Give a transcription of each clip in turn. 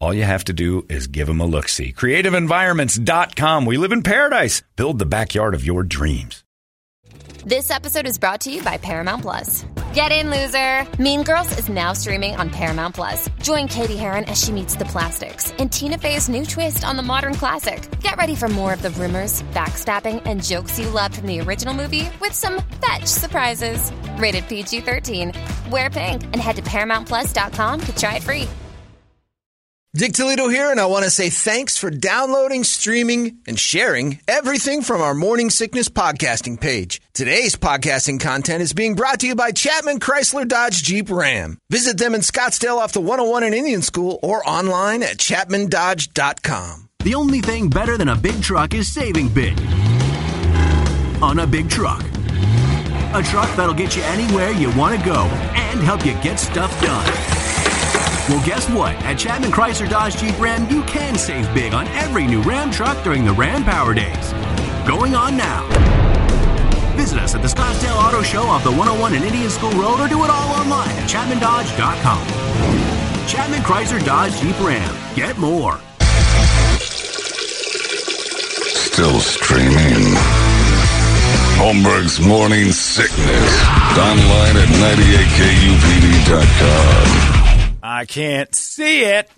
All you have to do is give them a look see. CreativeEnvironments.com. We live in paradise. Build the backyard of your dreams. This episode is brought to you by Paramount Plus. Get in, loser! Mean Girls is now streaming on Paramount Plus. Join Cady Heron as she meets the plastics and Tina Fey's new twist on the modern classic. Get ready for more of the rumors, backstabbing, and jokes you loved from the original movie with some fetch surprises. Rated PG 13. Wear pink and head to ParamountPlus.com to try it free. Dick Toledo here, and I want to say thanks for downloading, streaming, and sharing everything from our Morning Sickness podcasting page. Today's podcasting content is being brought to you by Chapman Chrysler Dodge Jeep Ram. Visit them in Scottsdale off the 101 in Indian School or online at chapmandodge.com. The only thing better than a big truck is saving big on a big truck. A truck that'll get you anywhere you want to go and help you get stuff done. Well, guess what? At Chapman Chrysler Dodge Jeep Ram, you can save big on every new Ram truck during the Ram Power Days. Going on now. Visit us at the Scottsdale Auto Show off the 101 and Indian School Road or do it all online at ChapmanDodge.com. Chapman Chrysler Dodge Jeep Ram. Get more. Still streaming. Holmberg's Morning Sickness. Online at 98kupd.com. I can't see it.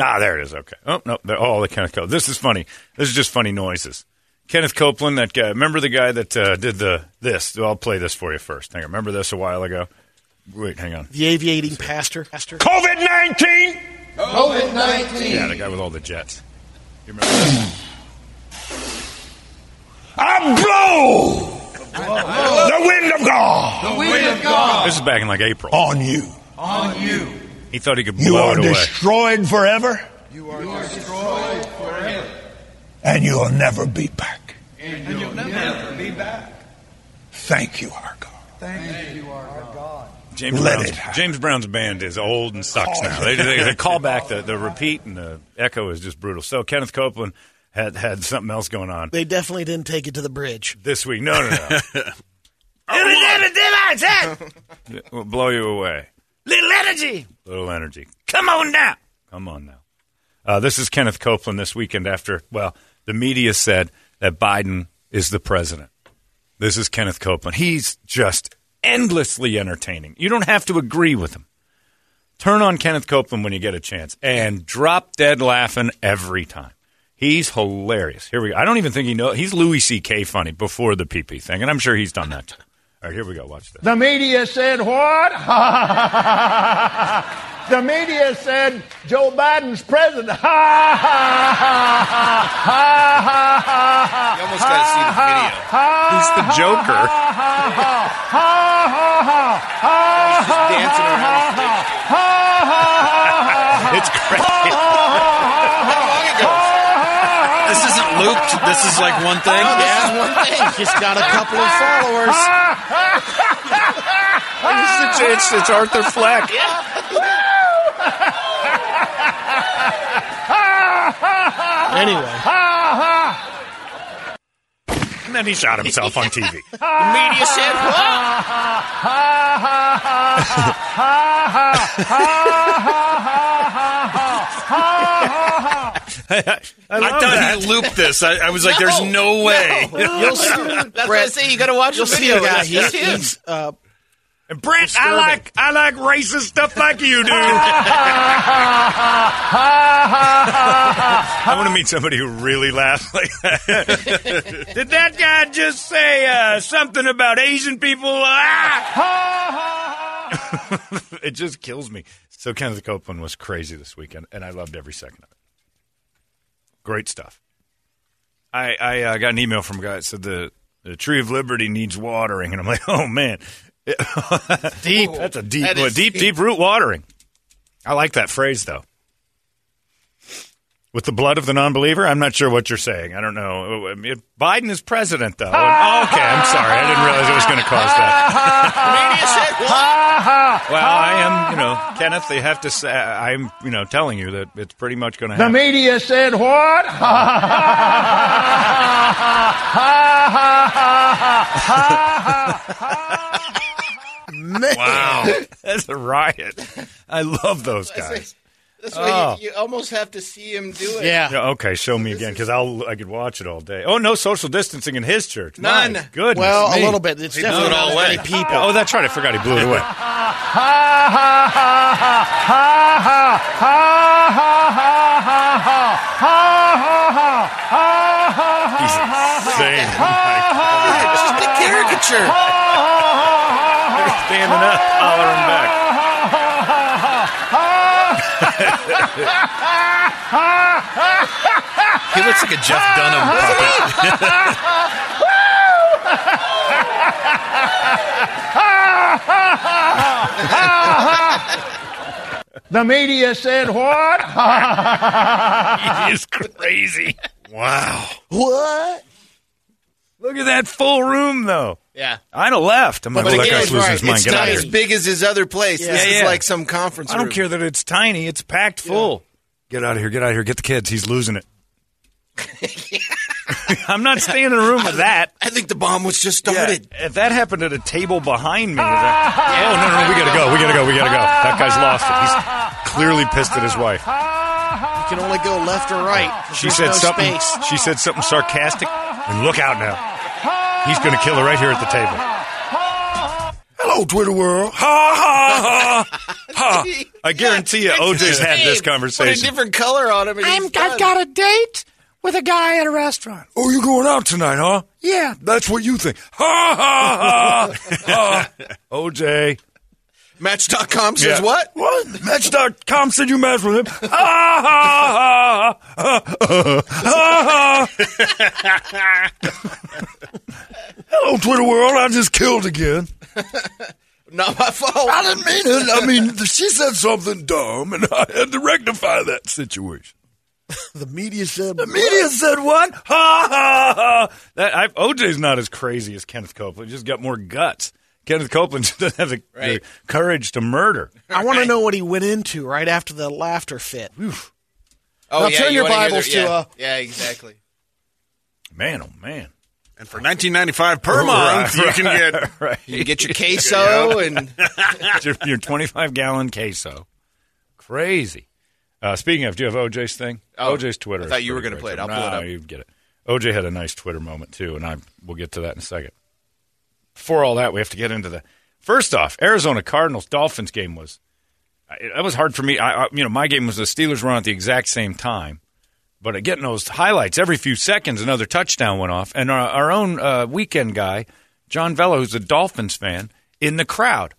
Ah, there it is. Okay. Oh, no. There, oh, the Kenneth Copeland. This is funny. This is just funny noises. Kenneth Copeland, that guy. Remember the guy that uh, did the this? I'll play this for you first. Hang on. Remember this a while ago? Wait, hang on. The aviating pastor. pastor. COVID 19! COVID 19! Yeah, the guy with all the jets. You remember that? I blow the wind of God The wind of God This is back in like April. on you. On you. He thought he could You blow are it away. destroyed forever, You are destroyed forever, and you'll never be back. and you'll never be back. Thank you, our God. Thank you, our God. James Let Brown's, it happen. James Brown's band is old and sucks now. They, they, they call back the, the repeat and the echo is just brutal. So Kenneth Copeland had had something else going on They definitely didn't take it to the bridge. this week. No, no, no. Will blow you away. Little energy. Little energy. Come on now. Come on now. Uh, this is Kenneth Copeland this weekend after, well, the media said that Biden is the president. This is Kenneth Copeland. He's just endlessly entertaining. You don't have to agree with him. Turn on Kenneth Copeland when you get a chance and drop dead laughing every time. He's hilarious. Here we go. I don't even think he knows. He's Louis C.K. funny before the PP thing, and I'm sure he's done that too. All right, here we go. Watch this. The media said what? the media said Joe Biden's president. You almost got to see the video. He's the Joker. He's just dancing around the stage. It's great. How long ago? This isn't looped. This is like one thing. No, this is one thing. Just got a couple of followers. It's, it's, it's Arthur Fleck. Anyway, And then he shot himself on TV. The media said what? I, I love thought that. he looped this. I, I was like, "There's no way." you'll see. That's what I say. You got to watch You'll the see video. a guy. It's He's, he's uh, And Brent, I like I like racist stuff like you do. I want to meet somebody who really laughs like that. Did that guy just say uh, something about Asian people? Ah! it just kills me. So Kenneth Copeland was crazy this weekend, and I loved every second of it. Great stuff. I, I uh, got an email from a guy that said the, the Tree of Liberty needs watering, and I'm like, oh man, deep. That's a deep, That well, deep, deep. deep root watering. I like that phrase though. With the blood of the non-believer, I'm not sure what you're saying. I don't know. Biden is president, though. And- oh, okay, I'm sorry. I didn't realize it was going to cause that. well, I am, you know, Kenneth. They have to say. I'm, you know, telling you that it's pretty much going to happen. The media said what? Wow, that's a riot. I love those guys. That's why Oh. you, you almost have to see him do it. Yeah, okay, show me again because I'll I could watch it all day. Oh, no social distancing in his church. None. My goodness. Well, a little bit. It's He blew definitely it all not away. people. Oh, that's right. I forgot he blew it away. He's insane. It's just a caricature. They're standing up, hollering back. He looks like a Jeff Dunham puppet. The media said what? he is crazy. Wow. What? Look at that full room, though. Yeah. I'd have left. I'm like, well, that guy's losing his mind. it's Get not out as here. big as his other place. this Yeah, is yeah. like some conference room. I don't care that it's tiny. It's packed full. Get out of here. Get out of here. Get the kids. He's losing it. I'm not staying in a room with that. I think the bomb was just Yeah, started. if that happened at a table behind me, that, oh no, no, no, we gotta go, we gotta go, we gotta go. That guy's lost it. He's clearly pissed at his wife. You can only go left or right. She said no something. Space. She said something sarcastic, and look out now. He's gonna kill her right here at the table. Hello, Twitter world. Ha ha ha ha. I guarantee you, OJ's had this conversation. Put a different color on him. And he's done. got a date with a guy at a restaurant. Oh, you're going out tonight, huh? Yeah, that's what you think. Ha ha ha. ha. OJ. Match.com says Yeah. what? What? Match.com said you messed with him. Ah, ha ha ha. ha, ha, ha. Hello, Twitter world. I just killed again. Not my fault. I didn't mean it. I mean, she said something dumb, and I had to rectify that situation. The media said. The media said what? Ha ha ha! That I, OJ's not as crazy as Kenneth Copeland. Just got more guts. Kenneth Copeland just doesn't have the, Right. the courage to murder. I want to know what he went into right after the laughter fit. Oh, Now yeah, turn you your wanna hear Bibles their- to, yeah, uh, yeah, exactly. Man, oh man! And for 1995 per month, you can get. right. You get your queso and your, your 25 gallon queso. Crazy. Uh, speaking of, do you have OJ's thing? Oh, OJ's Twitter. I thought you were gonna play it. I'll pull it No, up. You get it. OJ had a nice Twitter moment too, and I we'll get to that in a second. Before all that, we have to get into the first off. Arizona Cardinals Dolphins game was that was hard for me. I, I you know my game was the Steelers run at the exact same time, but getting those highlights every few seconds, another touchdown went off, and our, our own uh, weekend guy, John Velo, who's a Dolphins fan, in the crowd.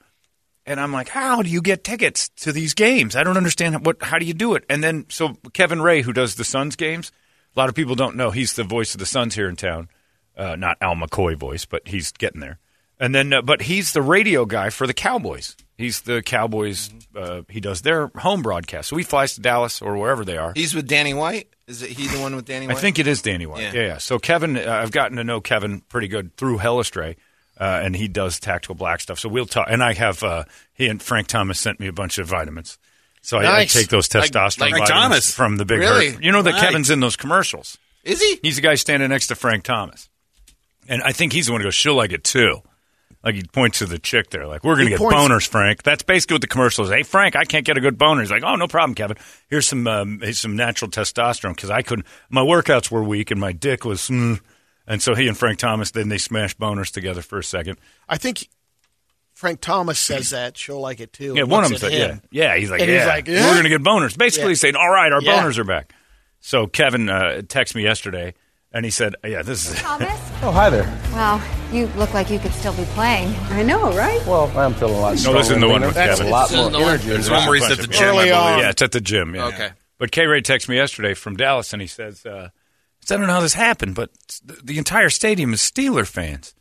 And I'm like, how do you get tickets to these games? I don't understand what. How do you do it? And then so Kevin Ray, who does the Suns games, a lot of people don't know he's the voice of the Suns here in town. Uh, not Al McCoy voice, but he's getting there. And then, uh, but he's the radio guy for the Cowboys. He's the Cowboys. Uh, he does their home broadcast. So he flies to Dallas or wherever they are. he's with Danny White. Is it he the one with Danny White? I think it is Danny White. Yeah, Yeah. yeah. So Kevin, uh, I've gotten to know Kevin pretty good through Hellestrae, uh, and he does tactical black stuff. So we'll talk. And I have uh, he and Frank Thomas sent me a bunch of vitamins. So I, I take those testosterone like vitamins Thomas. from the big Really? hurt. You know that Right. Kevin's in those commercials. Is he? He's the guy standing next to Frank Thomas, and I think he's the one who goes, "She'll like it too." Like he points to the chick there, like we're going to get points- boners, Frank. That's basically what the commercial is. Hey, Frank, I can't get a good boner. He's like, oh, no problem, Kevin. Here's some um, here's some natural testosterone because I couldn't. My workouts were weak and my dick was, mm. and so he and Frank Thomas then they smashed boners together for a second. I think Frank Thomas says that. She'll like it too. Yeah, one of them said, yeah. Yeah, he's like, And yeah, he's like, yeah? we're going to get boners. Basically Yeah. saying, all right, our Yeah. boners are back. So Kevin uh, texted me yesterday, and he said, yeah, this is... Thomas? Oh, hi there. Well, you look like you could still be playing. I know, right? Well, I'm feeling a lot No, this isn't the one leaner. with That's Kevin. A lot This more isn't the one- energy. There's one where he's at the gym, I Early believe. on. Yeah, it's at the gym. Yeah. Okay. But K Ray texted me yesterday from Dallas, and he says, uh, I don't know how this happened, but the, the entire stadium is Steeler fans.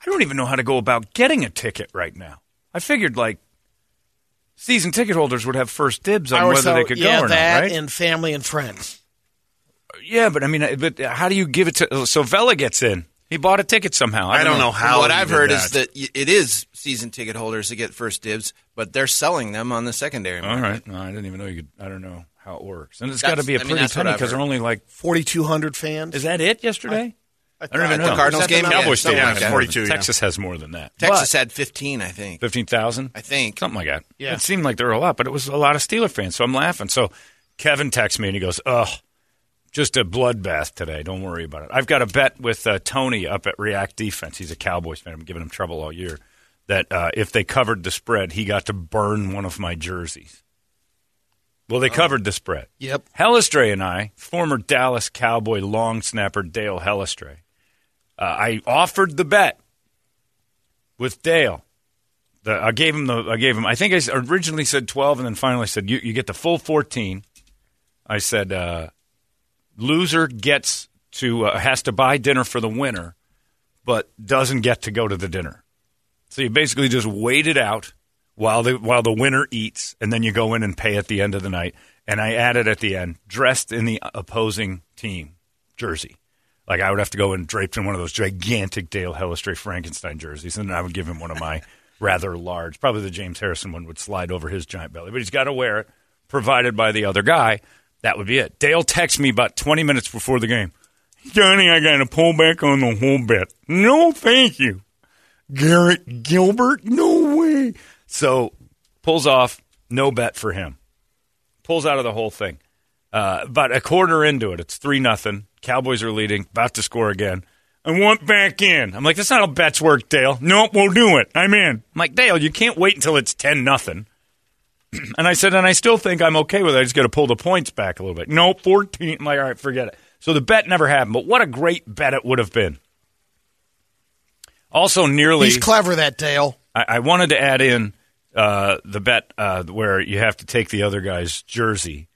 I don't even know how to go about getting a ticket right now. I figured, like, season ticket holders would have first dibs on always whether they thought, could yeah, go or that not, right? and family and friends. Yeah, but I mean, but how do you give it to. So Vela gets in. He bought a ticket somehow. I don't know how. what I've heard that. is that it is season ticket holders that get first dibs, but they're selling them on the secondary. All right. No, I didn't even know you could. I don't know how it works. And it's got to be a I mean, pretty that's what penny because they're only like. 4,200 fans. Is that it yesterday? I, don't even know. the Cardinals game? the Yeah, Cowboys something Stadium like has that. 42, yeah. Texas has more than that. Texas had 15, I think. Fifteen thousand. I think. something like that. Yeah. It seemed like there were a lot, but it was a lot of Steeler fans, so I'm laughing. So Kevin texts me and he goes, "Ugh, just a bloodbath today. Don't worry about it. I've got a bet with uh, Tony up at React Defense. He's a Cowboys fan. I'm giving him trouble all year. That uh, if they covered the spread, he got to burn one of my jerseys. Well, they covered the spread. Yep. Hellestrae and I, former Dallas Cowboy long snapper Dale Hellestray, uh, I offered the bet with Dale. The, I gave him the. I gave him. I think I originally said twelve, and then finally said you, you get the full fourteen. I said uh, loser gets to uh, has to buy dinner for the winner, but doesn't get to go to the dinner. So you basically just wait it out while the while the winner eats, and then you go in and pay at the end of the night. And I added at the end, dressed in the opposing team jersey. Like I would have to go and draped in one of those gigantic Dale Hellestrae Frankenstein jerseys, and then I would give him one of my rather large, probably the James Harrison one would slide over his giant belly, but he's got to wear it, provided by the other guy. That would be it. Dale texts me about 20 minutes before the game. Johnny, I got to pull back on the whole bet. No, thank you. Garrett Gilbert, no way. So pulls off, no bet for him. Pulls out of the whole thing. Uh, about a quarter into it, it's three nothing. Cowboys are leading, about to score again. I want back in. I'm like, that's not how bets work, Dale. Nope, we'll do it. I'm in. I'm like, Dale, you can't wait until it's ten nothing. and I said, and I still think I'm okay with it. I just got to pull the points back a little bit. No, 14. I'm like, all right, forget it. So the bet never happened, but what a great bet it would have been. Also, nearly. He's clever, that Dale. I, I wanted to add in uh, the bet uh, where you have to take the other guy's jersey,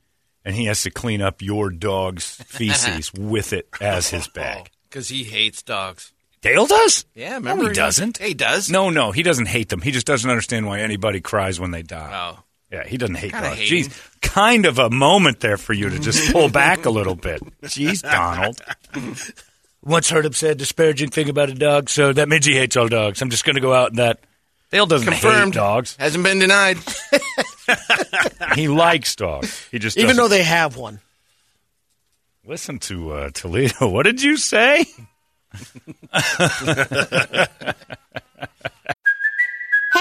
and he has to clean up your dog's feces with it as his bag. Because he hates dogs. Dale does? Yeah, remember? No, he doesn't. He does. No, no, he doesn't hate them. He just doesn't understand why anybody cries when they die. Oh. Yeah, he doesn't hate Kinda dogs. hate Jeez, him. kind of a moment there for you to just pull back a little bit. Jeez, Donald. Once heard him say a disparaging thing about a dog, so that means he hates all dogs. I'm just going to go out and that. Dale doesn't Confirmed. hate dogs. Hasn't been denied. He likes dogs. He just Even doesn't- though they have one. Listen to uh, Toledo. What did you say?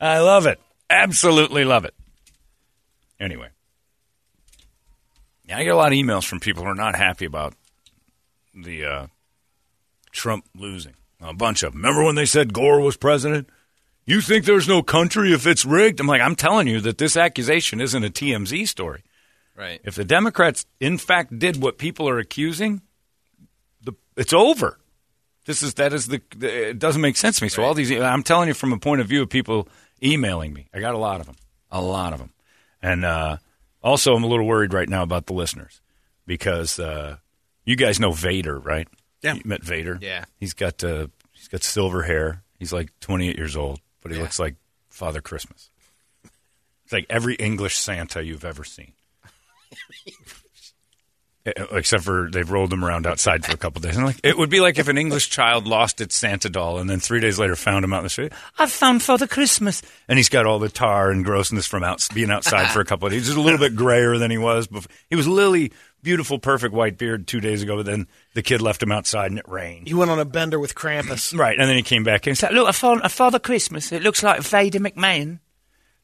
I love it. Absolutely love it. Anyway. Yeah, I get a lot of emails from people who are not happy about the uh, Trump losing. A bunch of them. Remember when they said Gore was president? You think there's no country if it's rigged? I'm like, I'm telling you that this accusation isn't a TMZ story. Right. If the Democrats, in fact, did what people are accusing, the, it's over. This is that is the, the it doesn't make sense to me. So all these, I'm telling you from a point of view of people emailing me. I got a lot of them, a lot of them, and uh, also I'm a little worried right now about the listeners because uh, you guys know Vader, right? Yeah. you met Vader. Yeah. he's got uh, he's got silver hair. He's like 28 years old, but he Yeah. looks like Father Christmas. It's like every English Santa you've ever seen. Uh, Except for they've rolled them around outside for a couple days. And like it would be like if an English child lost its Santa doll and then three days later found him out in the street. I've found Father Christmas, and he's got all the tar and grossness from out, being outside for a couple of days. He's a little bit grayer than he was. Before. He was lily, beautiful, perfect white beard two days ago. But then the kid left him outside and it rained. You went on a bender with Krampus. Right, and then he came back and said, "Look, I found a Father Christmas. It looks like Vader McMahon."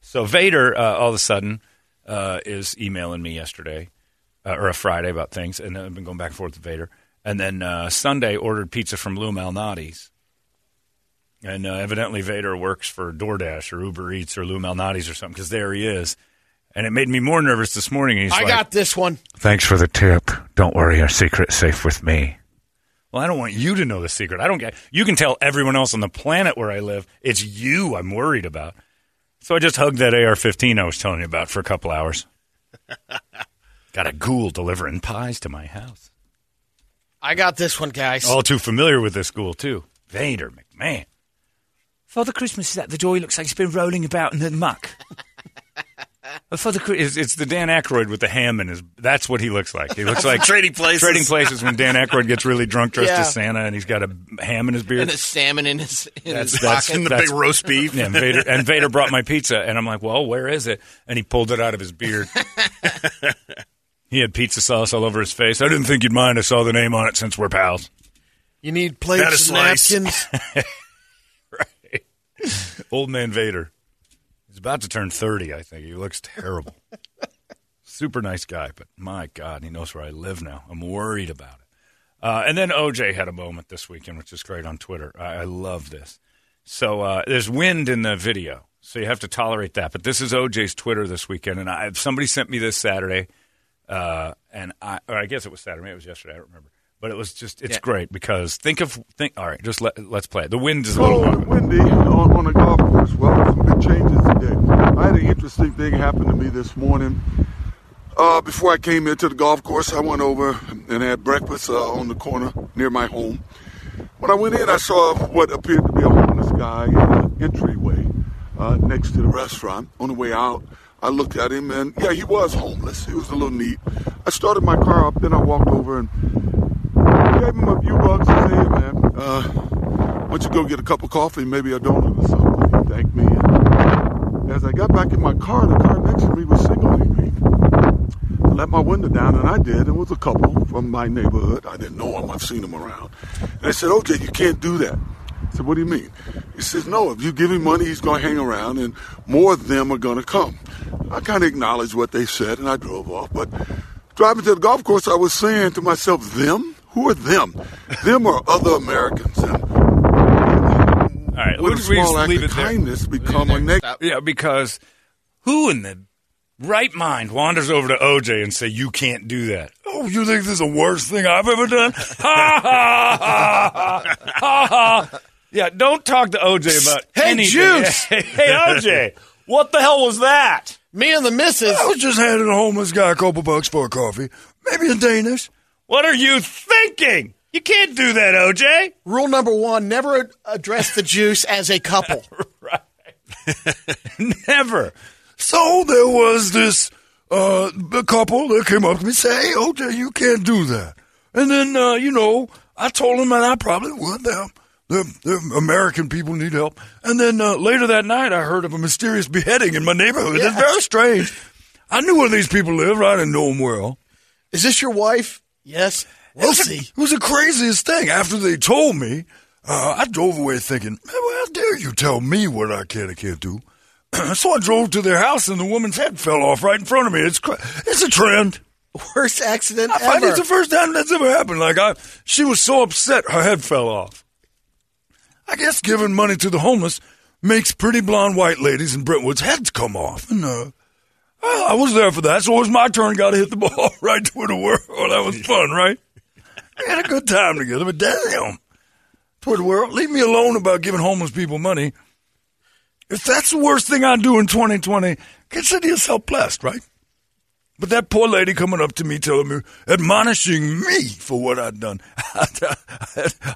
So Vader, uh, all of a sudden, uh, is emailing me yesterday uh, or a Friday about things, and I've been going back and forth with Vader. And then uh, Sunday ordered pizza from Lou Malnati's, and uh, evidently Vader works for DoorDash or Uber Eats or Lou Malnati's or something because there he is. And it made me more nervous this morning. He's I like, got this one. Thanks for the tip. Don't worry, our secret's safe with me. Well, I don't want you to know the secret. I don't get. You can tell everyone else on the planet where I live. It's you I'm worried about. So I just hugged that AR-15 I was telling you about for a couple hours. Got a ghoul delivering pies to my house. I got this one, guys. All too familiar with this ghoul too. Vader McMahon. Father Christmas is at the door. He looks like he's been rolling about in the muck. Uh, Father Chris, it's, it's the Dan Aykroyd with the ham in his. That's what he looks like. He looks like Trading Places. Trading places when Dan Aykroyd gets really drunk, dressed Yeah. as Santa, and he's got a ham in his beard. and a salmon in his, in That's, his that's, pocket. that's- big roast beef. Yeah, and Vader, and Vader brought my pizza, and I'm like, "Well, where is it?" And he pulled it out of his beard. he had pizza sauce all over his face. I didn't think you'd mind. I saw the name on it since we're pals. You need plates and napkins. Old man Vader. He's about to turn 30, I think. He looks terrible. Super nice guy, but my God, he knows where I live now. I'm worried about it. Uh, and then OJ had a moment this weekend, which is great on Twitter. I, I love this. So uh, there's wind in the video, so you have to tolerate that. But this is OJ's Twitter this weekend, and I, somebody sent me this Saturday, uh, and I, or I guess it was Saturday, maybe it was yesterday, I don't remember. But it was just, it's Yeah. great because think of, think. All right, just let, let's play it. The wind is a little Cold windy on, on the golf course. Well, some big changes today. I had an interesting thing happen to me this morning. Uh, before I came into the golf course, I went over and had breakfast uh, on the corner near my home. When I went in, I saw what appeared to be a homeless guy in the entryway uh, next to the restaurant. On the way out, I looked at him, and yeah, he was homeless. He was a little neat. I started my car up, then I walked over and gave him a few bucks and said, hey, man, uh, why don't you go get a cup of coffee, maybe a donut or something? He thanked me. And as I got back in my car, the car next to me was signaling me. I let my window down, and I did. It was a couple from my neighborhood. I didn't know them. I've seen them around. And they said, OJ, you can't do that. I said, what do you mean? He says, no, if you give him money, he's going to hang around, and more of them are going to come. I kind of acknowledged what they said, and I drove off. But driving to the golf course, I was saying to myself, them? Who are them? Them are other Americans. And All right, would a let's small act leave of it there. kindness become a negative? Yeah, because who in the right mind wanders over to OJ and say you can't do that? Oh, you think this is the worst thing I've ever done? Ha ha ha ha ha ha! Yeah, don't talk to OJ about Hey, anything. Juice! hey, OJ, what the hell was that? Me and the missus. I was just handing a homeless guy a couple bucks for a coffee, maybe a Danish. What are you thinking? You can't do that, OJ. Rule number one: never ad- address the juice as a couple. Right. Never. So there was this uh, a couple that came up to me and said, "Hey, OJ, you can't do that." And then uh, you know, I told them that I probably would. Them, the, the American people need help. And then uh, later that night, I heard of a mysterious beheading in my neighborhood. It's very strange. I knew where these people lived. I didn't know them well. Is this your wife? Yes. We'll It was, see. it was the craziest thing. After they told me, uh, I drove away thinking, "Man, well, how dare you tell me what I can and can't do? so I drove to their house and the woman's head fell off right in front of me. It's cra- it's a trend. Worst accident I find ever. it's the first time that's ever happened. Like I, she was so upset her head fell off. I guess giving money to the homeless makes pretty blonde white ladies in Brentwood's heads come off. And uh, I was there for that, so it was my turn. Got to hit the ball right to the world. That was fun, right? We had a good time together, but damn, toward the world, leave me alone about giving homeless people money. If that's the worst thing I do in 2020, consider yourself blessed, right? But that poor lady coming up to me, telling me, admonishing me for what I'd done, I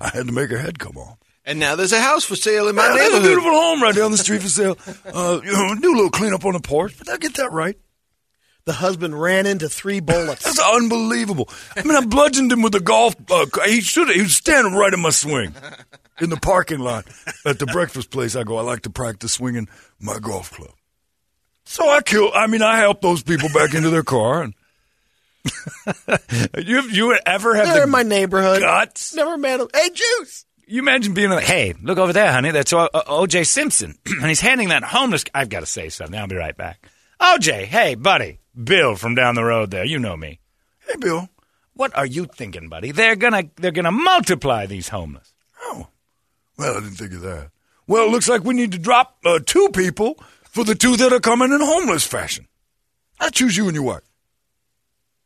I had to make her head come off. And now there's a house for sale in my Yeah, there's a neighborhood. beautiful home right down the street for sale. Uh, you know, do a little cleanup on the porch, but I get that right. The husband ran into three bullets. That's unbelievable. I mean, I bludgeoned him with a golf. Uh, he should. He was standing right in my swing in the parking lot at the breakfast place. I go. I like to practice swinging my golf club. So I kill. I mean, I help those people back into their car. And you you ever have They're the in my neighborhood. guts? Never met them. Hey, Juice. You imagine being like, hey, look over there, honey. That's O- O- O.J. Simpson. and he's handing that homeless. I've got to say something. I'll be right back. O.J., hey, buddy. Bill from down the road there. You know me. Hey, Bill. What are you thinking, buddy? They're gonna they're gonna multiply these homeless. Oh, well, I didn't think of that. Well, it looks like we need to drop uh, two people for the two that are coming in homeless fashion. I choose you and your wife.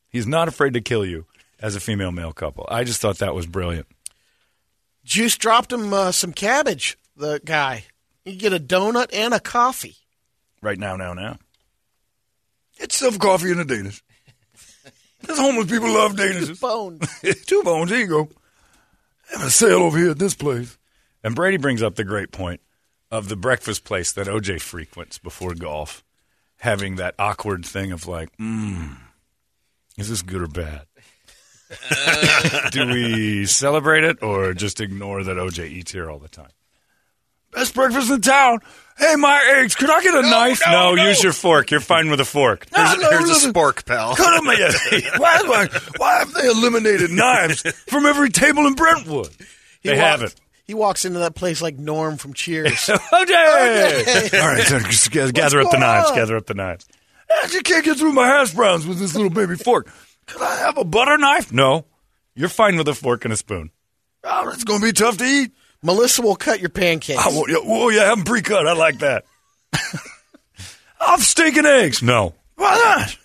He's not afraid to kill you as a female male couple. I just thought that was brilliant. Juice dropped him uh, some cabbage, the guy. You get a donut and a coffee. Right now, now, now. It's some coffee and a Danish. Those homeless people love Danishes. Bones. Two bones. Here you go. Having a sale over here at this place. And Brady brings up the great point of the breakfast place that OJ frequents before golf, having that awkward thing of like, mm, is this good or bad? Do we celebrate it or just ignore that OJ eats here all the time? Best breakfast in town. Hey, my eggs. Could I get a knife? No, use your fork. You're fine with a fork. No, Here's, no, here's a listen. spork, pal. Cut 'em, yeah. why, why, why have they eliminated knives from every table in Brentwood? He They walks- haven't. He walks into that place like Norm from Cheers. OJ! All right, so just gather What's up the knives. on? Gather up the knives. I just can't get through my hash browns with this little baby fork. Could I have a butter knife? No, you're fine with a fork and a spoon. Oh, it's going to be tough to eat. Melissa will cut your pancakes. Want, yeah, oh, yeah, have them pre-cut. I like that. I'll steak and eggs. No, Why not?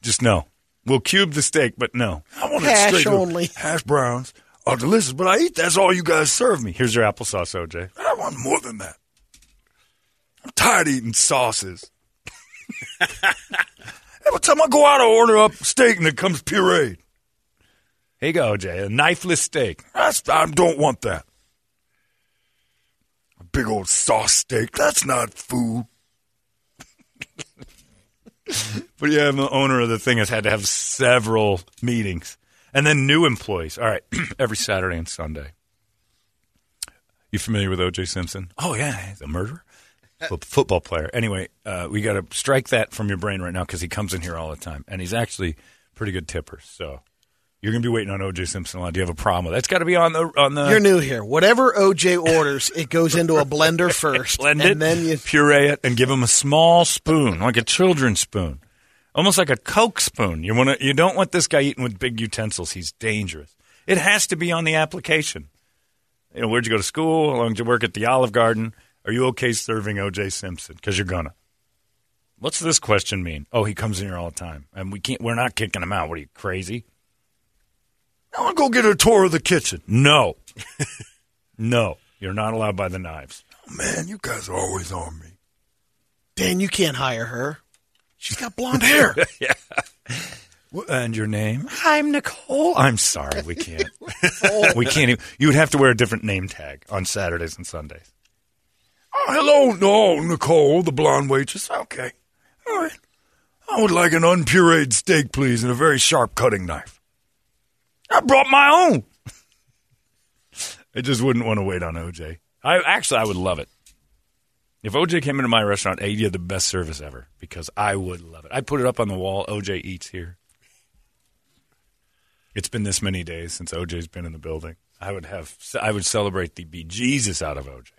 just no. We'll cube the steak, but no. I want Hash it steak. only. Hash browns are delicious, but I eat. That's all you guys serve me. Here's your applesauce, OJ. I want more than that. I'm tired of eating sauces. Every time I go out, I order up steak and it comes pureed. Here you go, OJ. A knifeless steak. That's, I don't want that. A big old sauce steak. That's not food. But yeah, the owner of the thing has had to have several meetings. And then new employees. All right, every Saturday and Sunday. You familiar with O.J. Simpson? Oh, yeah, the murderer. Fo- football player. Anyway, uh, we got to strike that from your brain right now because he comes in here all the time. And he's actually pretty good tipper. So you're going to be waiting on O.J. Simpson a lot. Do you have a problem with that? It's got to be on the. On the You're new here. Whatever OJ orders, it goes into a blender first. blend and it, then you puree it, and give him a small spoon, like a children's spoon, almost like a Coke spoon. You want to, you don't want this guy eating with big utensils. He's dangerous. It has to be on the application. You know, where'd you go to school? How long did you work at the Olive Garden? Are you okay serving O.J. Simpson? Because you're gonna. What's this question mean? Oh, he comes in here all the time, and we can't. We're not kicking him out. What are you crazy? I want to go get a tour of the kitchen. No, no, you're not allowed by the knives. Oh, man, you guys are always on me. Dan, you can't hire her. She's got blonde hair. yeah. And your name? I'm Nicole. I'm sorry, we can't. we can't. Even, you would have to wear a different name tag on Saturdays and Sundays. Oh, hello, no, Nicole, the blonde waitress. Okay. All right. I would like an unpureed steak, please, and a very sharp cutting knife. I brought my own. I just wouldn't want to wait on OJ. I actually, I would love it. If OJ came into my restaurant, I'd have the best service ever because I would love it. I'd put it up on the wall. OJ eats here. It's been this many days since OJ's been in the building. I would have. I would celebrate the bejesus out of OJ.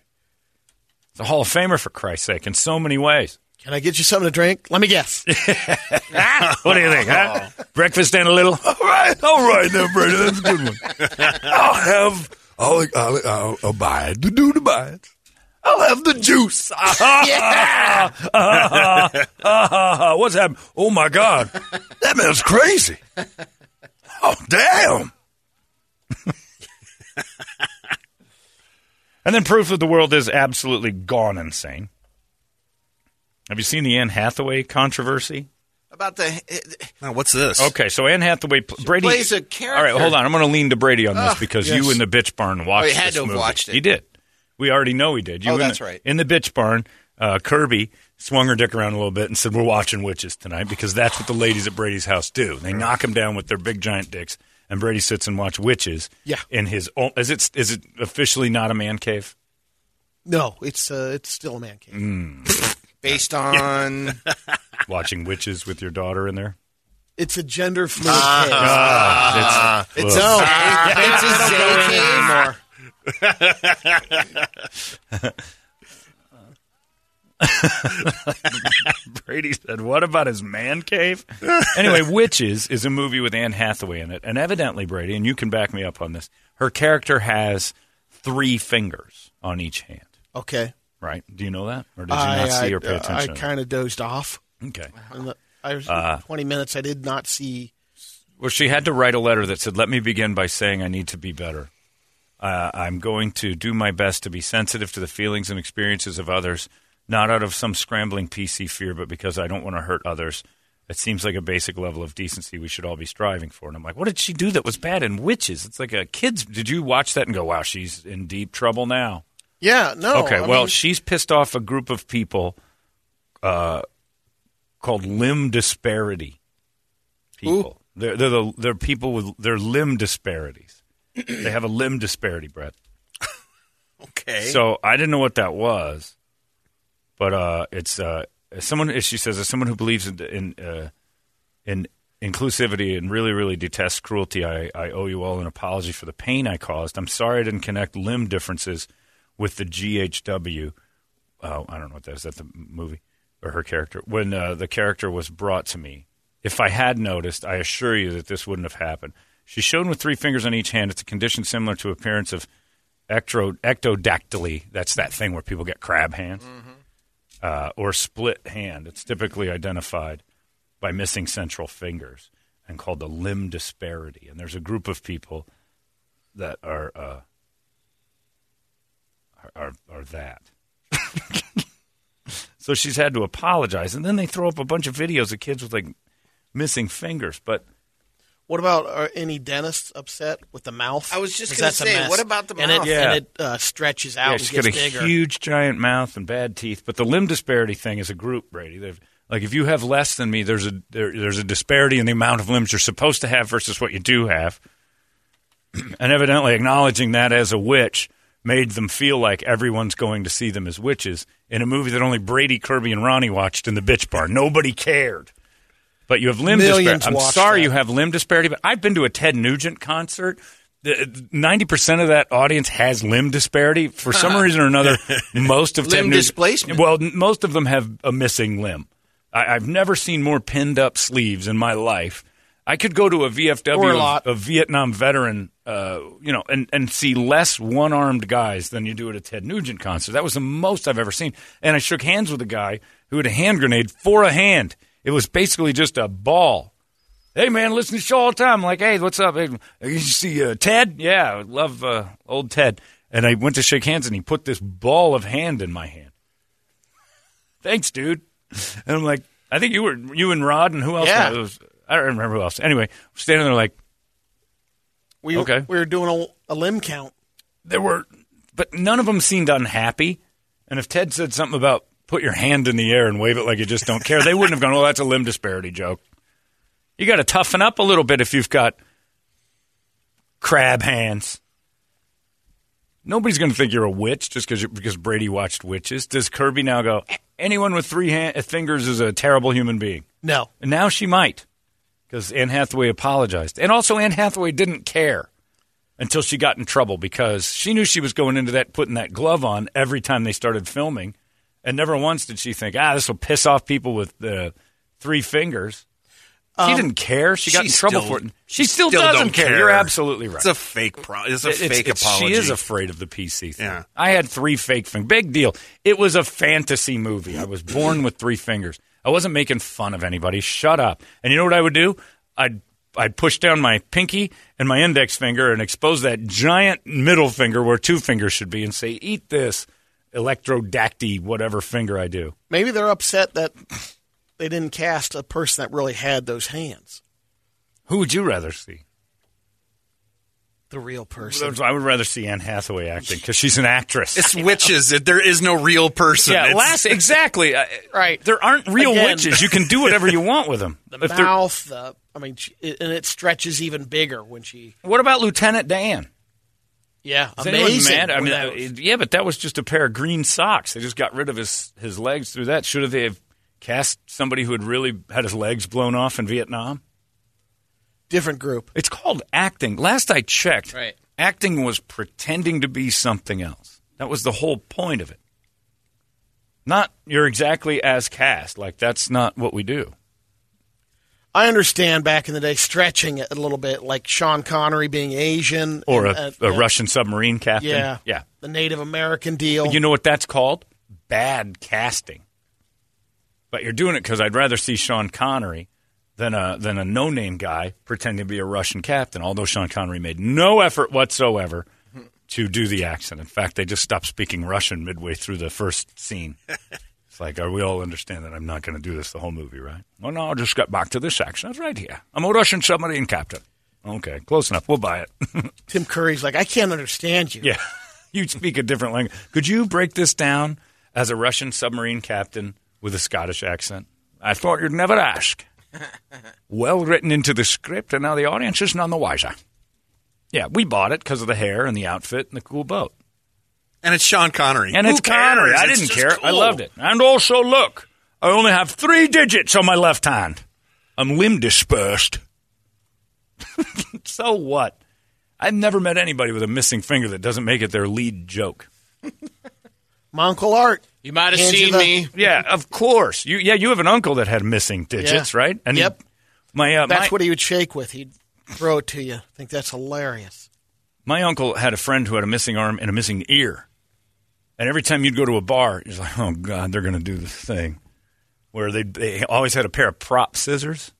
It's a Hall of Famer for Christ's sake in so many ways. Can I get you something to drink? Let me guess. what do you think, huh? Oh. Breakfast and a little. All right, all right, now, Brady, that's a good one. I'll have, I'll, I'll, I'll abide to do the bites. I'll have the juice. Yeah. What's happening? Oh my God, that man's crazy. Oh damn! And then proof that the world is absolutely gone insane. Have you seen the Anne Hathaway controversy? About the Now, what's this? Okay, so Anne Hathaway, Brady plays a character. All right, hold on. I'm going to lean to Brady on this Ugh, because yes. you in the bitch barn watched. Oh, he had to have movie. watched it. He did. We already know he did. You Oh, that's the- right. In the bitch barn, uh, Kirby swung her dick around a little bit and said, "We're watching witches tonight because that's what the ladies at Brady's house do. They knock them down with their big giant dicks." And Brady sits and watch witches. Yeah. In his own, is it is it officially not a man cave? No, it's uh, it's still a man cave. Mm. Based on watching witches with your daughter in there. It's a gender fluid Ah, cave. it's- it's ugh. no, it's a They don't Zay cave. Brady said, "What about his man cave?" anyway, Witches is a movie with Anne Hathaway in it, and evidently, Brady, and you can back me up on this. Her character has three fingers on each hand. Okay. Right? Do you know that, or did you I, not see or pay uh, attention? I kind of dozed off. Okay. The, I was Uh, 20 minutes. I did not see. Well, she had to write a letter that said, "Let me begin by saying I need to be better. Uh, I'm going to do my best to be sensitive to the feelings and experiences of others, not out of some scrambling PC fear, but because I don't want to hurt others. It seems like a basic level of decency we should all be striving for." And I'm like, "What did she do that was bad in Witches? It's like a kid's." Did you watch that and go, "Wow, she's in deep trouble now"? Yeah, no. okay, I well, mean, she's pissed off a group of people uh, called limb disparity people. They're they're, the, they're people with their limb disparities. they have a limb disparity, Brett. Okay. So I didn't know what that was, but uh, it's uh, someone. She says, as someone who believes in in, uh, in inclusivity and really, really detests cruelty, I, I owe you all an apology for the pain I caused. I'm sorry I didn't connect limb differences with the GHW. Oh, I don't know what that is. That the movie or her character? When uh, the character was brought to me, if I had noticed, I assure you that this wouldn't have happened. She's shown with three fingers on each hand. It's a condition similar to appearance of ectro, ectrodactyly. That's that thing where people get crab hands uh, or split hand. It's typically identified by missing central fingers and called the limb disparity. And there's a group of people that are uh, are, are, are that. so she's had to apologize, and then they throw up a bunch of videos of kids with like missing fingers. But What about are any dentists upset with the mouth? I was just gonna say, what about the and mouth? It, Yeah. And it uh, stretches out yeah, and she's gets got a bigger. huge giant mouth and bad teeth. But the limb disparity thing is a group, Brady. They've, like if you have less than me, there's a there, there's a disparity in the amount of limbs you're supposed to have versus what you do have. and evidently, acknowledging that as a witch made them feel like everyone's going to see them as witches in a movie that only Brady, Kirby, and Ronnie watched in the bitch bar. Nobody cared. But you have limb disparity. I'm sorry that. you have limb disparity, but I've been to a Ted Nugent concert. Ninety percent of that audience has limb disparity for some reason or another. Most of Ted Limb Nugent- displacement. Well, most of them have a missing limb. I, I've never seen more pinned up sleeves in my life. I could go to a VFW, a a Vietnam veteran, uh, you know, and, and see less one armed guys than you do at a Ted Nugent concert. That was the most I've ever seen. And I shook hands with a guy who had a hand grenade for a hand. It was basically just a ball. Hey man, listen to the show all the time. I'm like, hey, what's up? Hey, you see uh, Ted? Yeah, I love uh, old Ted. And I went to shake hands, and he put this ball of hand in my hand. Thanks, dude. And I'm like, I think you were you and Rod and who else? Yeah. Was- I don't remember who else. Anyway, standing there like we, okay. we were doing a, a limb count. there were, but none of them seemed unhappy. And if Ted said something about put your hand in the air and wave it like you just don't care, they wouldn't have gone, "Well, that's a limb disparity joke." You got to toughen up a little bit if you've got crab hands. Nobody's going to think you're a witch just because because Brady watched witches. Does Kirby now go? Anyone with three hand, uh, fingers is a terrible human being. No. And now she might because Anne Hathaway apologized. And also, Anne Hathaway didn't care until she got in trouble because she knew she was going into that, putting that glove on every time they started filming. And never once did she think, ah, this will piss off people with uh, three fingers. She Um, didn't care. She got she in trouble still- for it. She still, still doesn't care. care. You're absolutely right. It's a fake pro- it's a fake apology. She is afraid of the PC thing. Yeah. I had three fake fingers. Big deal. It was a fantasy movie. I was born with three fingers. I wasn't making fun of anybody. Shut up. And you know what I would do? I'd I'd push down my pinky and my index finger and expose that giant middle finger where two fingers should be and say, "Eat this." Electrodacty, whatever finger I do. Maybe they're upset that they didn't cast a person that really had those hands. Who would you rather see? the real person. I would rather see Anne Hathaway acting because she's an actress. It's witches. It- There is no real person. yeah, It's- last exactly. Right. There aren't real Again. witches. You can do whatever you want with them. The If they're- mouth, the I mean, she, and it stretches even bigger when she. What about Lieutenant Dan? Yeah, Is amazing. mad? I mean, that was- yeah, but that was just a pair of green socks. They just got rid of his his legs through that. Should have they have cast somebody who had really had his legs blown off in Vietnam? different group. It's called acting. Last I checked, Right. acting was pretending to be something else. That was the whole point of it. Not you're exactly as cast. Like that's not what we do. I understand back in the day stretching it a little bit, like Sean Connery being Asian, Or and, a, uh, a yeah, Russian submarine captain. Yeah, yeah. the Native American deal. You know what that's called? Bad casting. But you're doing it because I'd rather see Sean Connery than a than a no name guy pretending to be a Russian captain. Although Sean Connery made no effort whatsoever to do the accent. In fact, they just stopped speaking Russian midway through the first scene. It's like, are we all understand that I'm not going to do this the whole movie, right? Well, no, I'll just get back to this accent right here. I'm a Russian submarine captain. Okay, close enough. We'll buy it. Tim Curry's like, I can't understand you. Yeah. You speak a different language. Could you break this down as a Russian submarine captain with a Scottish accent? I thought you'd never ask. well written into the script, and now the audience is none the wiser. Yeah, we bought it because of the hair and the outfit and the cool boat. And it's Sean Connery. And Who it's Connery. cares? I It's didn't just care. I loved it. And also, look, I only have three digits on my left hand. I'm limb dispersed. so what? I've never met anybody with a missing finger that doesn't make it their lead joke. My Uncle Art. You might have Hands seen the- me. Yeah, of course. You yeah, you have an uncle that had missing digits, Yeah. right? And Yep. My uh, That's my, what he would shake with. He'd throw it to you. I think that's hilarious. my uncle had a friend who had a missing arm and a missing ear. And every time you'd go to a bar, he's like, "Oh God, they're going to do this thing where they they always had a pair of prop scissors."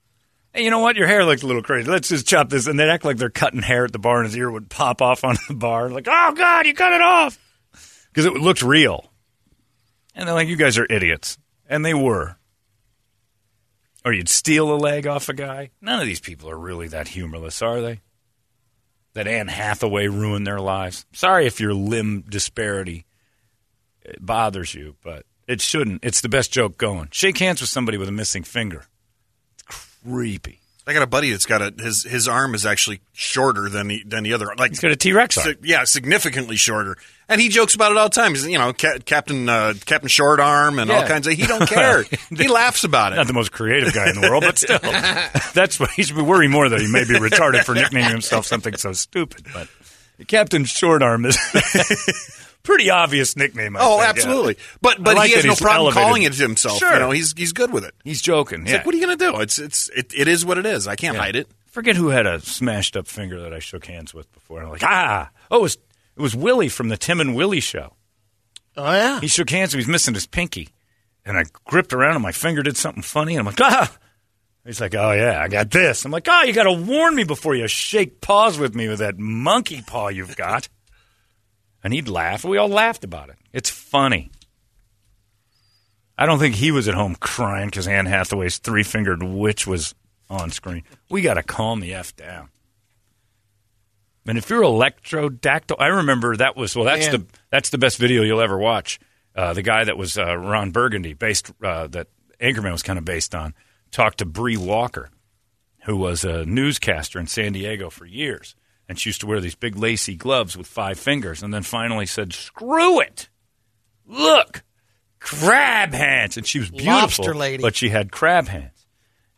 Hey, you know what? Your hair looks a little crazy. Let's just chop this. And they'd act like they're cutting hair at the bar, and his ear would pop off on the bar. Like, oh God, you cut it off because it looked real. And they're like, "You guys are idiots," and they were. Or you'd steal a leg off a guy. None of these people are really that humorless, are they? That Anne Hathaway ruined their lives. Sorry if your limb disparity it bothers you, but it shouldn't. It's the best joke going. Shake hands with somebody with a missing finger. It's creepy. I got a buddy that's got a his his arm is actually shorter than the than the other. Like He's got a T-Rex arm. si- yeah, significantly shorter. And he jokes about it all the time. He's you know Ca- Captain uh, Captain Short Arm and all kinds of. He don't care. he laughs about it. Not the most creative guy in the world, but still. That's what he should be worrying more that he may be retarded for nicknaming himself something so stupid. But Captain Short Arm is pretty obvious nickname. I oh, think. absolutely. Yeah. But but like he has no problem elevated. calling it himself. Sure. You know, he's he's good with it. He's joking. It's yeah. like, what are you going to do? It's it's it, it is what it is. I can't Yeah. hide it. Forget who had a smashed up finger that I shook hands with before. I'm like, ah, oh, it was it was Willie from the Tim and Willie show. Oh yeah. He shook hands. He was missing his pinky, and I gripped around, and my finger did something funny, and I'm like, ah. He's like, oh yeah, I got this. I'm like, oh, you got to warn me before you shake paws with me with that monkey paw you've got. And he'd laugh. We all laughed about it. It's funny. I don't think he was at home crying because Anne Hathaway's three fingered witch was on screen. We got to calm the F down. And if you're electrodactyl, I remember that was well. That's Man. the that's the best video you'll ever watch. Uh, the guy that was uh, Ron Burgundy, based uh, that Anchorman was kind of based on, talked to Bree Walker, who was a newscaster in San Diego for years, and she used to wear these big lacy gloves with five fingers, and then finally said, "Screw it, look, crab hands," and she was beautiful, Lobster lady. but she had crab hands,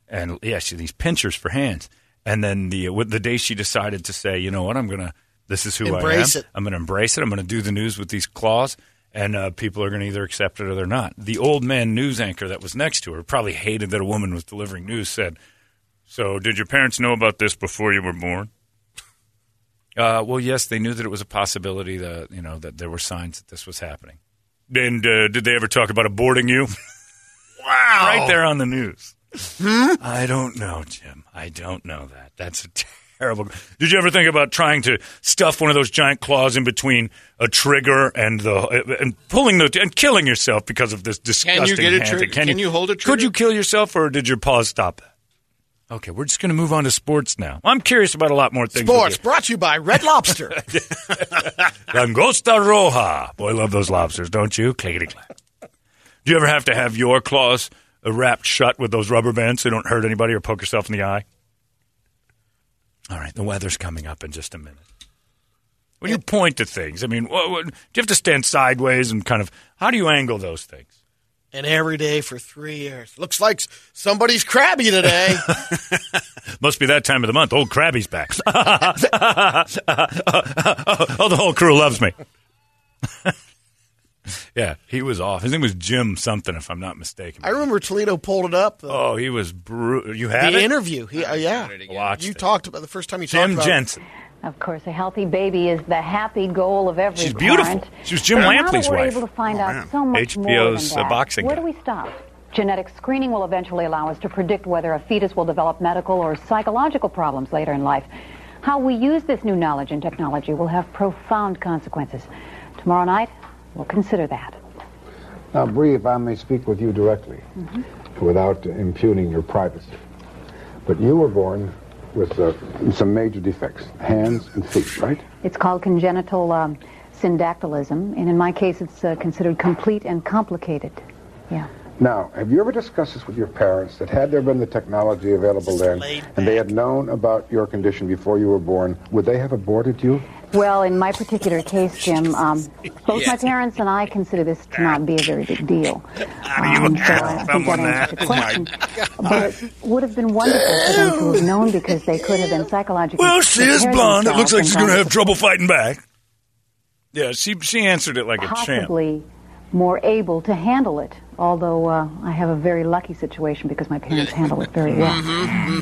and yeah, she had these pinchers for hands. And then the the day she decided to say, you know what, I'm gonna, this is who Embrace I am. it. I'm gonna embrace it. I'm gonna do the news with these claws, and uh, people are gonna either accept it or they're not. The old man news anchor that was next to her probably hated that a woman was delivering news. Said, "So did your parents know about this before you were born?" Uh, well, yes, they knew that it was a possibility that you know that there were signs that this was happening. And uh, did they ever talk about aborting you? wow! Right there on the news. I don't know, Jim. I don't know that. That's a terrible. Did you ever think about trying to stuff one of those giant claws in between a trigger and the and pulling the and killing yourself because of this disgusting Can you get a trigger? thing? Can you hold a trigger? Could you kill yourself, or did your paws stop that? Okay, we're just going to move on to sports now. I'm curious about a lot more things. Sports brought to you by Red Lobster. Langosta roja. Boy, I love those lobsters, don't you? Clickety clack. Do you ever have to have your claws uh, wrapped shut with those rubber bands so you don't hurt anybody or poke yourself in the eye? All right, the weather's coming up in just a minute. When you point to things, I mean, what, what, do you have to stand sideways and kind of how do you angle those things? And every day for three years. Looks like somebody's crabby today. Must be that time of the month. Old Crabby's back. oh, the whole crew loves me. yeah, he was off. His name was Jim something, if I'm not mistaken. I remember Toledo pulled it up. The, Oh, he was brutal. You had the it? interview. He, uh, yeah, Watched you it. talked about the first time you Jim talked about Jim Jensen. Of course, a healthy baby is the happy goal of every She's beautiful. parent. She was Jim But Lampley's now that we're wife. able to find Oh, out so much more HBO's, than uh, that, boxing Where guy. do we stop? Genetic screening will eventually allow us to predict whether a fetus will develop medical or psychological problems later in life. How we use this new knowledge and technology will have profound consequences. Tomorrow night, we'll consider that. Now, Bree, if I may speak with you directly, without impugning your privacy. But you were born with uh, some major defects, hands and feet, right? It's called congenital um, syndactylism, and in my case, it's uh, considered complete and complicated. Yeah. Now, have you ever discussed this with your parents that had there been the technology available then, and they had known about your condition before you were born, would they have aborted you? Well, in my particular case, Jim, um, both my parents and I consider this to not be a very big deal. Um, so I think that answers the question. But it would have been wonderful for them to have known because they could have been psychologically. Well, she is blonde. It looks like she's going to have trouble fighting back. Yeah, she she answered it like a champ. possibly more able to handle it. Although uh, I have a very lucky situation because my parents handle it very well.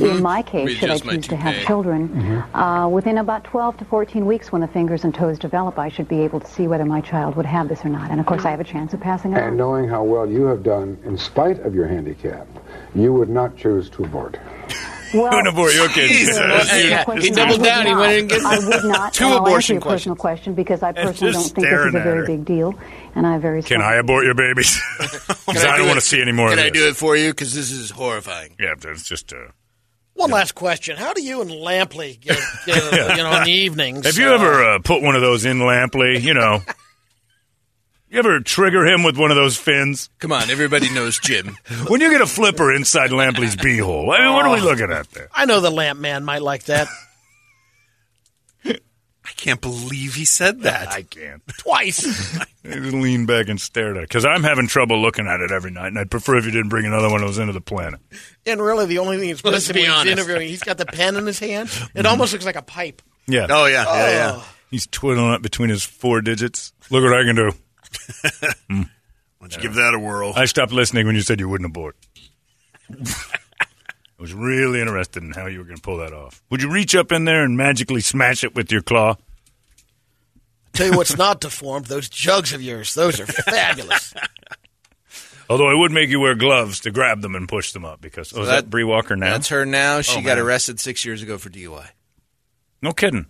In my case, should I choose to have toupee. children, uh, within about 12 to 14 weeks, when the fingers and toes develop, I should be able to see whether my child would have this or not. And of course, I have a chance of passing it on. And knowing how well you have done in spite of your handicap, you would not choose to abort. Well, Couldn't abort your kids. Yeah. He doubled would down. He not. went and get I would not. two and I'll abortion answer your personal question because I personally don't think this is a very big deal, and I very Can I abort your babies? Because I, don't want to see any more Can of I this. do it for you? Because this is horrifying. Yeah, it's just uh, One last question: How do you and Lampley get, get you know in the evenings? Have you uh, ever uh, put one of those in Lampley? You know, you ever trigger him with one of those fins? Come on, everybody knows Jim. when you get a flipper inside Lampley's beehole, I mean, what are we oh. looking at there? I know the lamp man might like that I can't believe he said that. I can't. twice. I just leaned back and stared at it because I'm having trouble looking at it every night, and I'd prefer if you didn't bring another one of those into the planet. and really, the only thing that's Let's missing be when he's honest. interviewing, he's got the pen in his hand. It almost looks like a pipe. Yeah. Oh yeah, yeah, yeah. Oh. He's twiddling it between his four digits. Look what I can do. Why don't you give that a whirl? I stopped listening when you said you wouldn't abort. I was really interested in how you were going to pull that off. Would you reach up in there and magically smash it with your claw? Tell you what's not deformed: those jugs of yours. Those are fabulous. Although I would make you wear gloves to grab them and push them up because oh, is that, that- Bree Walker now? That's her now. She Oh, got man. arrested six years ago for DUI. No kidding.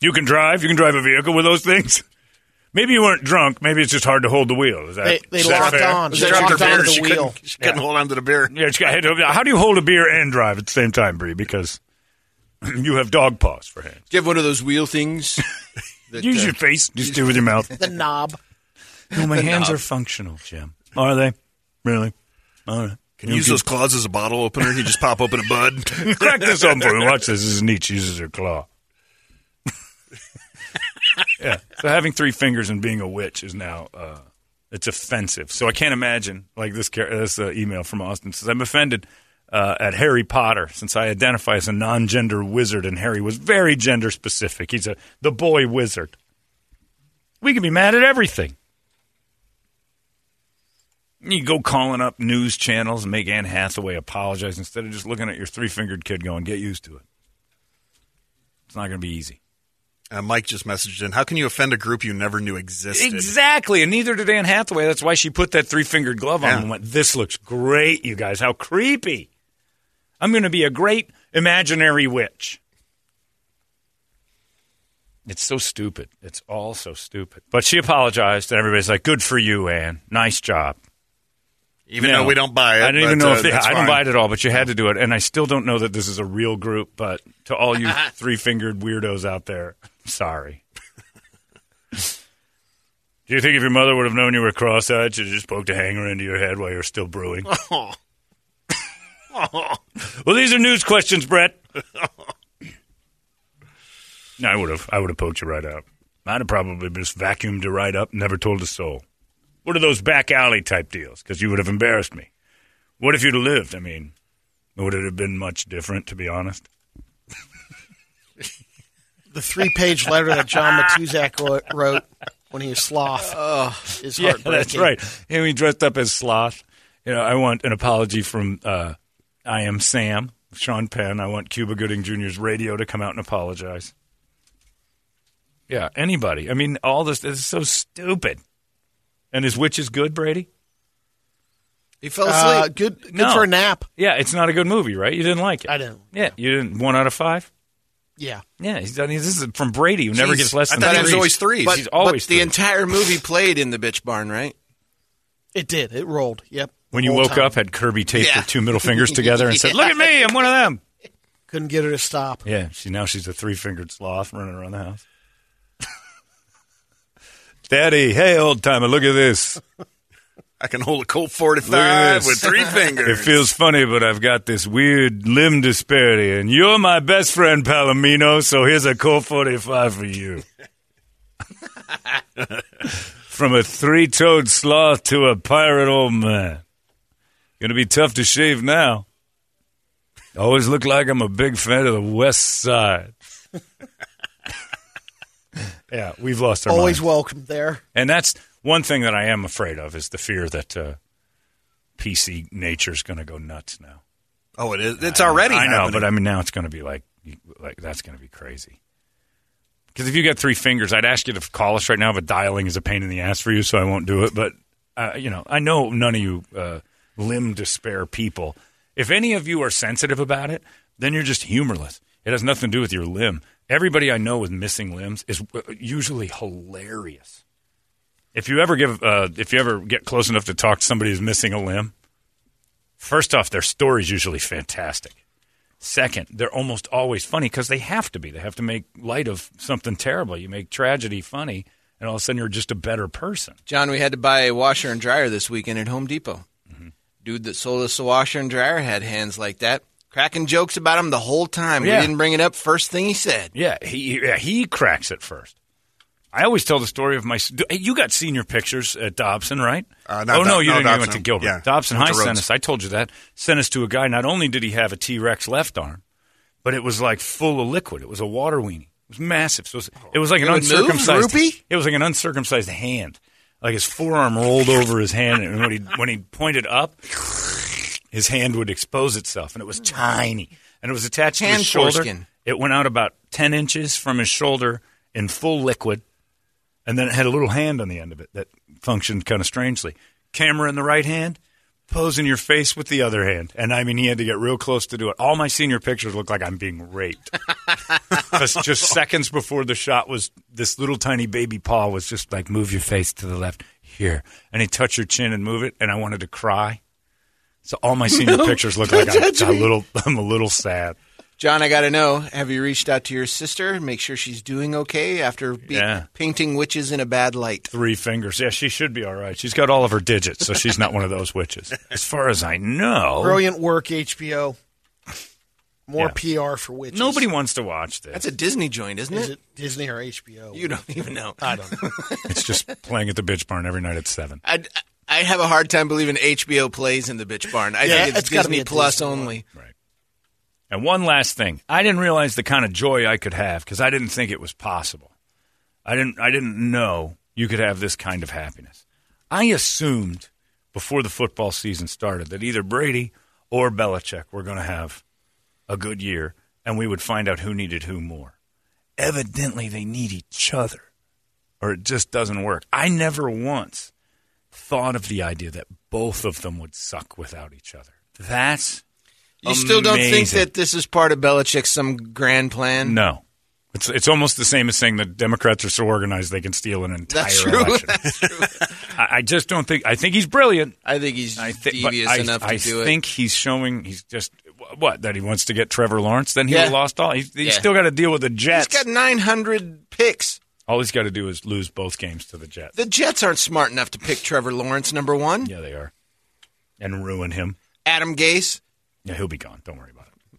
You can drive. You can drive a vehicle with those things. Maybe you weren't drunk. Maybe it's just hard to hold the wheel. Is that, They- they is that locked fair? on. She They dropped her locked onto beer. the She wheel. couldn't, she couldn't hold on to the beer. Yeah, it's got- how do you hold a beer and drive at the same time, Bree? Because you have dog paws for hands. Do you have one of those wheel things? that, Use uh, your face. Just do it with your mouth. The knob. No, my The hands knob. are functional, Jim. Are they? Really? All right. Can you use those claws as a bottle opener? You just pop open a bud. Crack this open for me. Watch this. This is neat. She uses her claw. Yeah. So having three fingers and being a witch is now uh, it's offensive. So I can't imagine like this. This uh, email from Austin says I'm offended uh, at Harry Potter since I identify as a non-gender wizard, and Harry was very gender specific. He's a the boy wizard. We can be mad at everything. You go calling up news channels and make Anne Hathaway apologize instead of just looking at your three fingered kid going, get used to it. It's not going to be easy. Uh, Mike just messaged in. How can you offend a group you never knew existed? Exactly. And neither did Anne Hathaway. That's why she put that three fingered glove on Yeah. and went, This looks great, you guys. How creepy. I'm going to be a great imaginary witch. It's so stupid. It's all so stupid. But she apologized, and everybody's like, Good for you, Anne. Nice job. Even No. though we don't buy it. I don't even know uh, if they, I don't buy it at all, but you had to do it, and I still don't know that this is a real group. But to all you three fingered weirdos out there, sorry. Do you think if your mother would have known you were cross-eyed, she'd have just poked a hanger into your head while you're still brewing? Oh. well, these are news questions, Brett. no, I would have. I would have poked you right out. I'd have probably just vacuumed you right up, never told a soul. What are those back alley type deals? Because you would have embarrassed me. What if you'd have lived? I mean, would it have been much different, to be honest? The three page letter that John Matuszak wrote- wrote when he was sloth is Yeah, heartbreaking. that's right. And he dressed up as sloth. You know, I want an apology from uh, I am Sam, Sean Penn. I want Cuba Gooding Jr.'s radio to come out and apologize. Yeah, anybody. I mean, all this, this is so stupid. And his Witch is good, Brady? He fell Uh, asleep. good good No. for a nap. Yeah, it's not a good movie, right? You didn't like it. I didn't. Yeah, you didn't. One out of five. Yeah. Yeah, he's done. This is from Brady, who never Jeez, gets less I than thought he threes. was always threes. But, He's always but the threes. entire movie played in the bitch barn, right? It did. It rolled. Yep. When you woke time. up, had Kirby taped Yeah. her two middle fingers together and said, "Look at me, I'm one of them." Couldn't get her to stop. Yeah, she now she's a three fingered sloth running around the house. Daddy, hey old timer, look at this. I can hold a Colt 45 with three fingers. It feels funny, but I've got this weird limb disparity, and you're my best friend, Palomino. So here's a Colt 45 for you. From a three-toed sloth to a pirate old man. Gonna be tough to shave now. Always look like I'm a big fan of the West Side. yeah, we've lost our Always minds. welcome there. And that's one thing that I am afraid of is the fear that uh, PC is going to go nuts now. Oh, it is. It's already. I know, happening. but I mean now it's going to be like like that's going to be crazy. Because if you got three fingers, I'd ask you to call us right now, but dialing is a pain in the ass for you, so I won't do it. But uh, you know, I know none of you uh, limb despair people. If any of you are sensitive about it, then you're just humorless. It has nothing to do with your limb. Everybody I know with missing limbs is uh, usually hilarious. If you ever give, uh, if you ever get close enough to talk to somebody who's missing a limb, first off, their story's usually fantastic. Second, they're almost always funny because they have to be. They have to make light of something terrible. You make tragedy funny, and all of a sudden you're just a better person. John, we had to buy a washer and dryer this weekend at Home Depot. Mm-hmm. Dude that sold us a washer and dryer had hands like that. Cracking jokes about him the whole time. Yeah. We didn't bring it up first thing he said. Yeah, he yeah, he cracks it first. I always tell the story of my. You got senior pictures at Dobson, right? Uh, oh no, you no, didn't. You went to Gilbert. Yeah, Dobson High sent us. I told you that. Sent us to a guy. Not only did he have a T Rex left arm, but it was like full of liquid. It was a water weenie. It was massive. So it was, it was like an It uncircumcised. Droopy? It was like an uncircumcised hand. Like his forearm rolled over his hand, and when he when he pointed up, his hand would expose itself, and it was tiny, and it was attached to his shoulder. foreskin. It went out about ten inches from his shoulder in full liquid, and then it had a little hand on the end of it that functioned kind of strangely. Camera in the right hand, pose in your face with the other hand, and I mean he had to get real close to do it. All my senior pictures look like I'm being raped. Just seconds before the shot was this little tiny baby paw was just like move your face to the left here, and he touched your chin and move it, and I wanted to cry. So all my senior No, pictures look like don't I'm a little, I'm a little sad. John, I got to know have you reached out to your sister? Make sure she's doing okay after be- Yeah. painting witches in a bad light. Three fingers. Yeah, she should be all right. She's got all of her digits, so she's not one of those witches. As far as I know, Brilliant work, HBO. More Yeah. PR for witches. nobody wants to watch this. That's a Disney joint, isn't Is it? it Disney or HBO? You don't even know. I don't know. It's just playing at the bitch barn every night at seven. I, I have a hard time believing HBO plays in the bitch barn. I Yeah, think it's, it's gotta be Disney Plus Disney one. only. And one last thing, I didn't realize the kind of joy I could have because I didn't think it was possible. I didn't. I didn't know you could have this kind of happiness. I assumed before the football season started that either Brady or Belichick were going to have a good year, and we would find out who needed who more. Evidently, they need each other, or it just doesn't work. I never once thought of the idea that both of them would suck without each other. That's You still don't think that this is part of Belichick's some grand plan? No. It's it's almost the same as saying the Democrats are so organized they can steal an entire That's true. election. That's true. I, I just don't think. I think he's brilliant. I think he's I but devious I, enough to I do it. I think he's showing. He's just what that he wants to get Trevor Lawrence. Then he Yeah. lost all. He's, he's Yeah. still got to deal with the Jets. He's got nine hundred picks. all he's got to do is lose both games to the Jets. The Jets aren't smart enough to pick Trevor Lawrence number one. Yeah, they are, and ruin him. Adam Gase. Yeah, he'll be gone. Don't worry about it.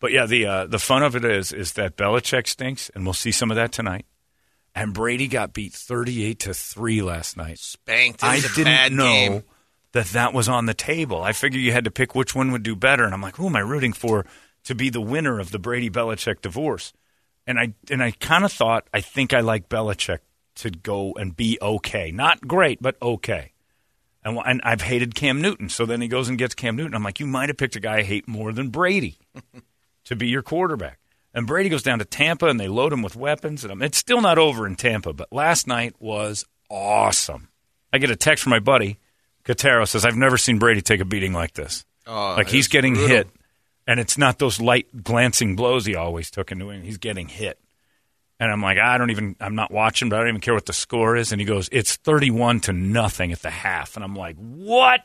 But yeah, the uh, the fun of it is is that Belichick stinks, and we'll see some of that tonight. And Brady got beat thirty-eight to three last night. Spanked. I didn't know game. that that was on the table. I figured you had to pick which one would do better, and I'm like, who am I rooting for to be the winner of the Brady Belichick divorce? And I and I kind of thought I think I like Belichick to go and be okay, not great, but okay. And, and I've hated Cam Newton, so then he goes and gets Cam Newton. I'm like, you might have picked a guy I hate more than Brady to be your quarterback. And Brady goes down to Tampa, and they load him with weapons. And I'm, it's still not over in Tampa, but last night was awesome. I get a text from my buddy, Katero, says, I've never seen Brady take a beating like this. Oh, like he's getting brutal. hit, and it's not those light glancing blows he always took in New England. He's getting hit. And I'm like, I don't even, I'm not watching, but I don't even care what the score is. And he goes, it's 31 to nothing at the half. And I'm like, what?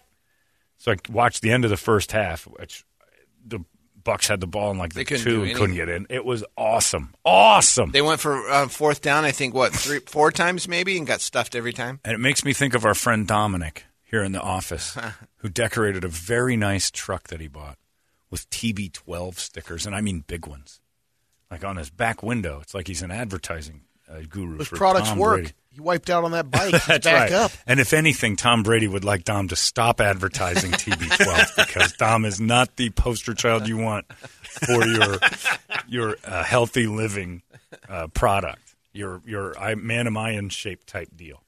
So I watched the end of the first half, which the Bucs had the ball in like the couldn't two and couldn't get in. It was awesome. Awesome. They went for uh, fourth down, I think, what, three, four times maybe, and got stuffed every time? And it makes me think of our friend Dominic here in the office, who decorated a very nice truck that he bought with TB12 stickers, and I mean big ones, like on his back window. It's like he's an advertising uh, guru. For products Tom work. Brady. He wiped out on that bike. That's back right. up. And if anything, Tom Brady would like Dom to stop advertising TB12 because Dom is not the poster child you want for your your uh, healthy living uh, product. Your your I- man Mayan shaped type deal.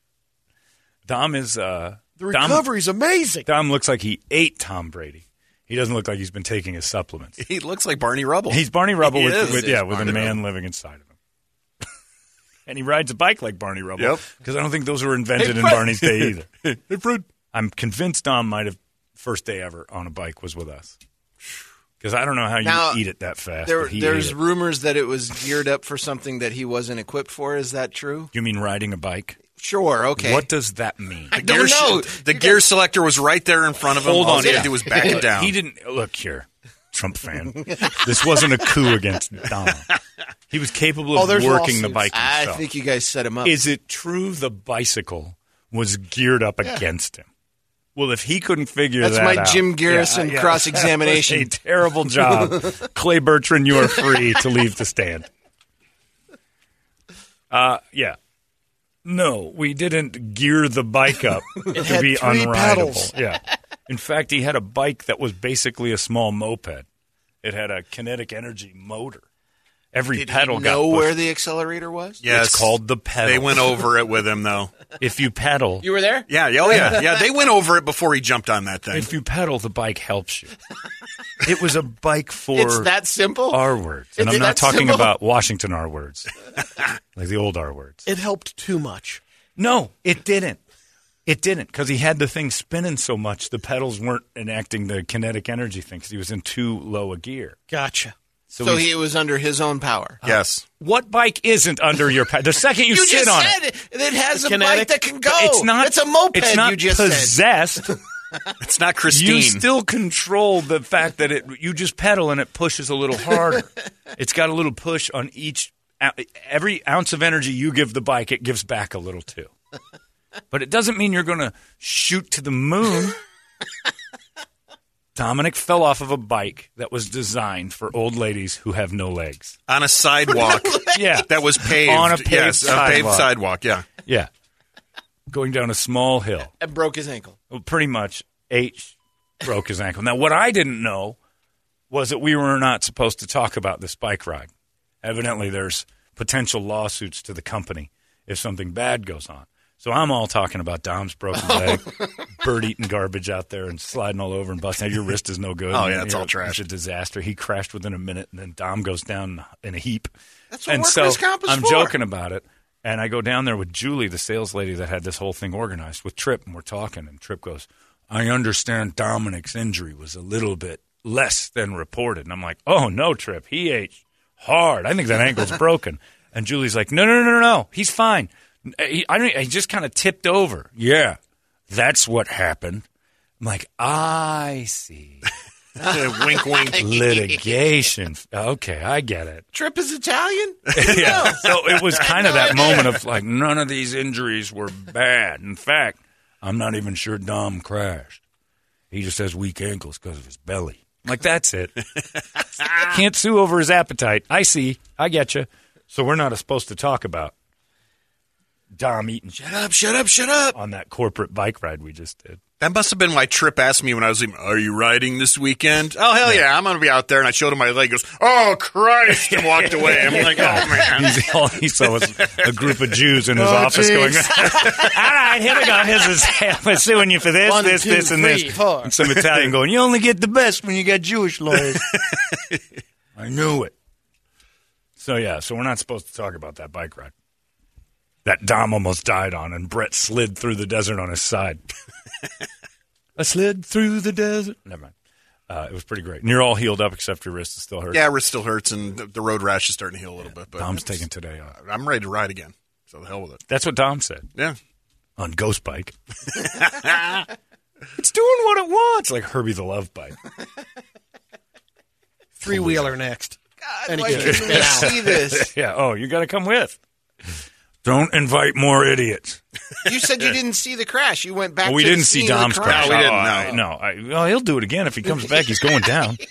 Dom is uh, The Dom- recovery's amazing. Dom looks like he ate Tom Brady. He doesn't look like he's been taking his supplements. He looks like Barney Rubble. He's Barney Rubble He with, is. with yeah, with a man Rubble. living inside of him. and he rides a bike like Barney Rubble. Yep. Because I don't think those were invented Hey, in Barney's day either. hey, Fred. I'm convinced Dom might have first day ever on a bike was with us. Because I don't know how you Now, eat it that fast. There, there's rumors that it was geared up for something that he wasn't equipped for. Is that true? You mean riding a bike? Sure. Okay. What does that mean? I The don't gear, know. the gear selector was right there in front of him. Hold All on. he had to do was back it down. He didn't look here, Trump fan. this wasn't a coup against Dom. He was capable Oh, of there's working the lawsuits. bike I himself. think you guys set him up. Is it true the bicycle was geared up against him? Well, if he couldn't figure it out. That's that my out, Jim Garrison Yeah, yeah, cross-examination. that was a terrible job, Clay Bertrand. You are free to leave the stand. Uh, yeah. No, we didn't gear the bike up to be unrideable. pedals. Yeah. In fact, he had a bike that was basically a small moped. It had a kinetic energy motor. Every Did pedal he got know pushed. where the accelerator was? Yes. It's called the pedal. They went over it with him, though. If you pedal, You were there? Yeah, yeah, oh yeah, yeah. They went over it before he jumped on that thing. if you pedal, the bike helps you. It was a bike for It's that simple. R words, and It's I'm not that talking simple? about Washington R words, like the old R words. It helped too much. No, it didn't. It didn't because he had the thing spinning so much. The pedals weren't enacting the kinetic energy thing because he was in too low a gear. Gotcha. So, he's- he was under his own power. Uh-huh. yes. What bike isn't under your power? The second you, You sit just on said it, it. It has a kinetic. bike that can go. it's not. It's a moped. It's not you just said. possessed. It's not Christine. You still control the fact that it. You just pedal and it pushes a little harder. it's got a little push on each. Every ounce of energy you give the bike, it gives back a little too. But it doesn't mean you're going to shoot to the moon. Dominic fell off of a bike that was designed for old ladies who have no legs. on a sidewalk Yeah. that was paved. On a paved yes, a paved sidewalk. sidewalk. Yeah. Yeah. Going down a small hill. And broke his ankle. Well, pretty much H broke his ankle. Now, what I didn't know was that we were not supposed to talk about this bike ride. Evidently, there's potential lawsuits to the company if something bad goes on. So I'm all talking about Dom's broken oh. leg, bird eating garbage out there and sliding all over and busting. Your wrist is no good. Oh, yeah, it's all trash. It's a disaster. He crashed within a minute, and then Dom goes down in a heap. That's what and so comp is I'm for. joking about it. And I go down there with Julie, the sales lady that had this whole thing organized, with Trip, and we're talking. And Trip goes, I understand Dominic's injury was a little bit less than reported. And I'm like, oh, no, Trip. He ate hard. I think that ankle's broken. And Julie's like, no, no, no, no, no. He's fine. He, I don't, he just kind of tipped over. Yeah, that's what happened. I'm like, I see. wink, wink. Litigation. Okay, I get it. Trip is Italian? yeah. So it was kind of that moment of like, none of these injuries were bad. In fact, I'm not even sure Dom crashed. He just has weak ankles because of his belly. I'm like, that's it. Can't sue over his appetite. I see. I get you. So we're not supposed to talk about Dom eating Shut up, shut up, shut up. on that corporate bike ride we just did. That must have been why Trip asked me when I was leaving, Are you riding this weekend? Oh, hell yeah, I'm going to be out there. And I showed him my leg. He goes, Oh, Christ, and walked away. I'm like, Oh, man. He's, all he saw was a group of Jews in his Oh, office geez. going, All right, here we go. Here's his, I'm suing you for this, One, this, two, this, and three, this. four. And some Italian going, You only get the best when you got Jewish lawyers. I knew it. So, yeah, so we're not supposed to talk about that bike ride. That Dom almost died on, and Brett slid through the desert on his side. I slid through the desert. Never mind. Uh, it was pretty great. And you're all healed up except your wrist is still hurt. Yeah, wrist still hurts, and the, the road rash is starting to heal a little bit. But Dom's taking today off. I'm ready to ride again. So the hell with it. That's what Dom said Yeah. on Ghost Bike. it's doing what it wants, like Herbie the Love Bike. Three wheeler next. and why can't gets we see this? yeah. Oh, you got to come with. Don't invite more idiots. You said you didn't see the crash. You went back. Well, we to didn't see scene Dom's crash. No, we didn't, Oh, I- no, I, well, he'll do it again if he comes back. He's going down.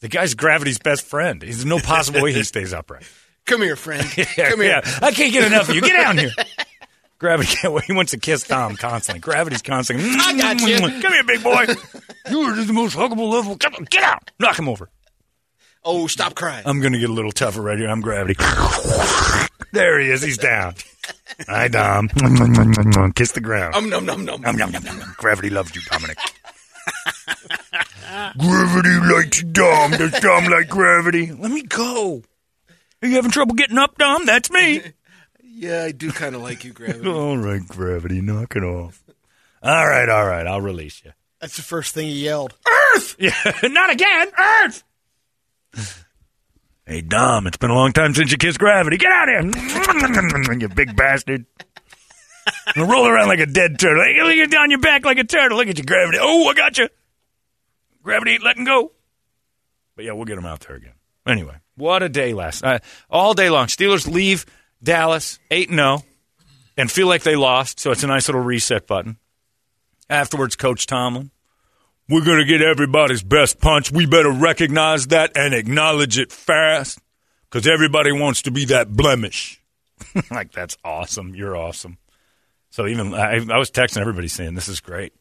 The guy's gravity's best friend. There's no possible way he stays upright. Come here, friend. Yeah, Come here. yeah. I can't get enough of you. Get down here. Gravity can't wait. He wants to kiss Dom constantly. Gravity's constantly. I got you. Come here, big boy. You are just the most huggable level. Come on, Get out. Knock him over. Oh, stop crying. I'm going to get a little tougher right here. I'm gravity. There he is. He's down. Hi, Dom. Kiss the ground. Um, num, num, num. Nom, nom, nom, nom, nom. Gravity loves you, Dominic. Gravity likes Dom. Does Dom like gravity? Let me go. Are you having trouble getting up, Dom? That's me. Yeah, I do kind of like you, Gravity. all right, Gravity. Knock it off. All right, all right. I'll release you. That's the first thing he yelled. Earth! Yeah, not again. Earth! Hey, Dom, it's been a long time since you kissed gravity. Get out of here, you big bastard. Now roll around like a dead turtle. Hey, at on your back like a turtle. Look at you, gravity. Oh, I got you. Gravity ain't letting go. But yeah, we'll get him out there again. Anyway, what a day last uh, all day long. Steelers leave Dallas eight and zero, and feel like they lost. So it's a nice little reset button. Afterwards, Coach Tomlin. We're going to get everybody's best punch. We better recognize that and acknowledge it fast because everybody wants to be that blemish. like, that's awesome. You're awesome. So, even I, I was texting everybody saying, This is great.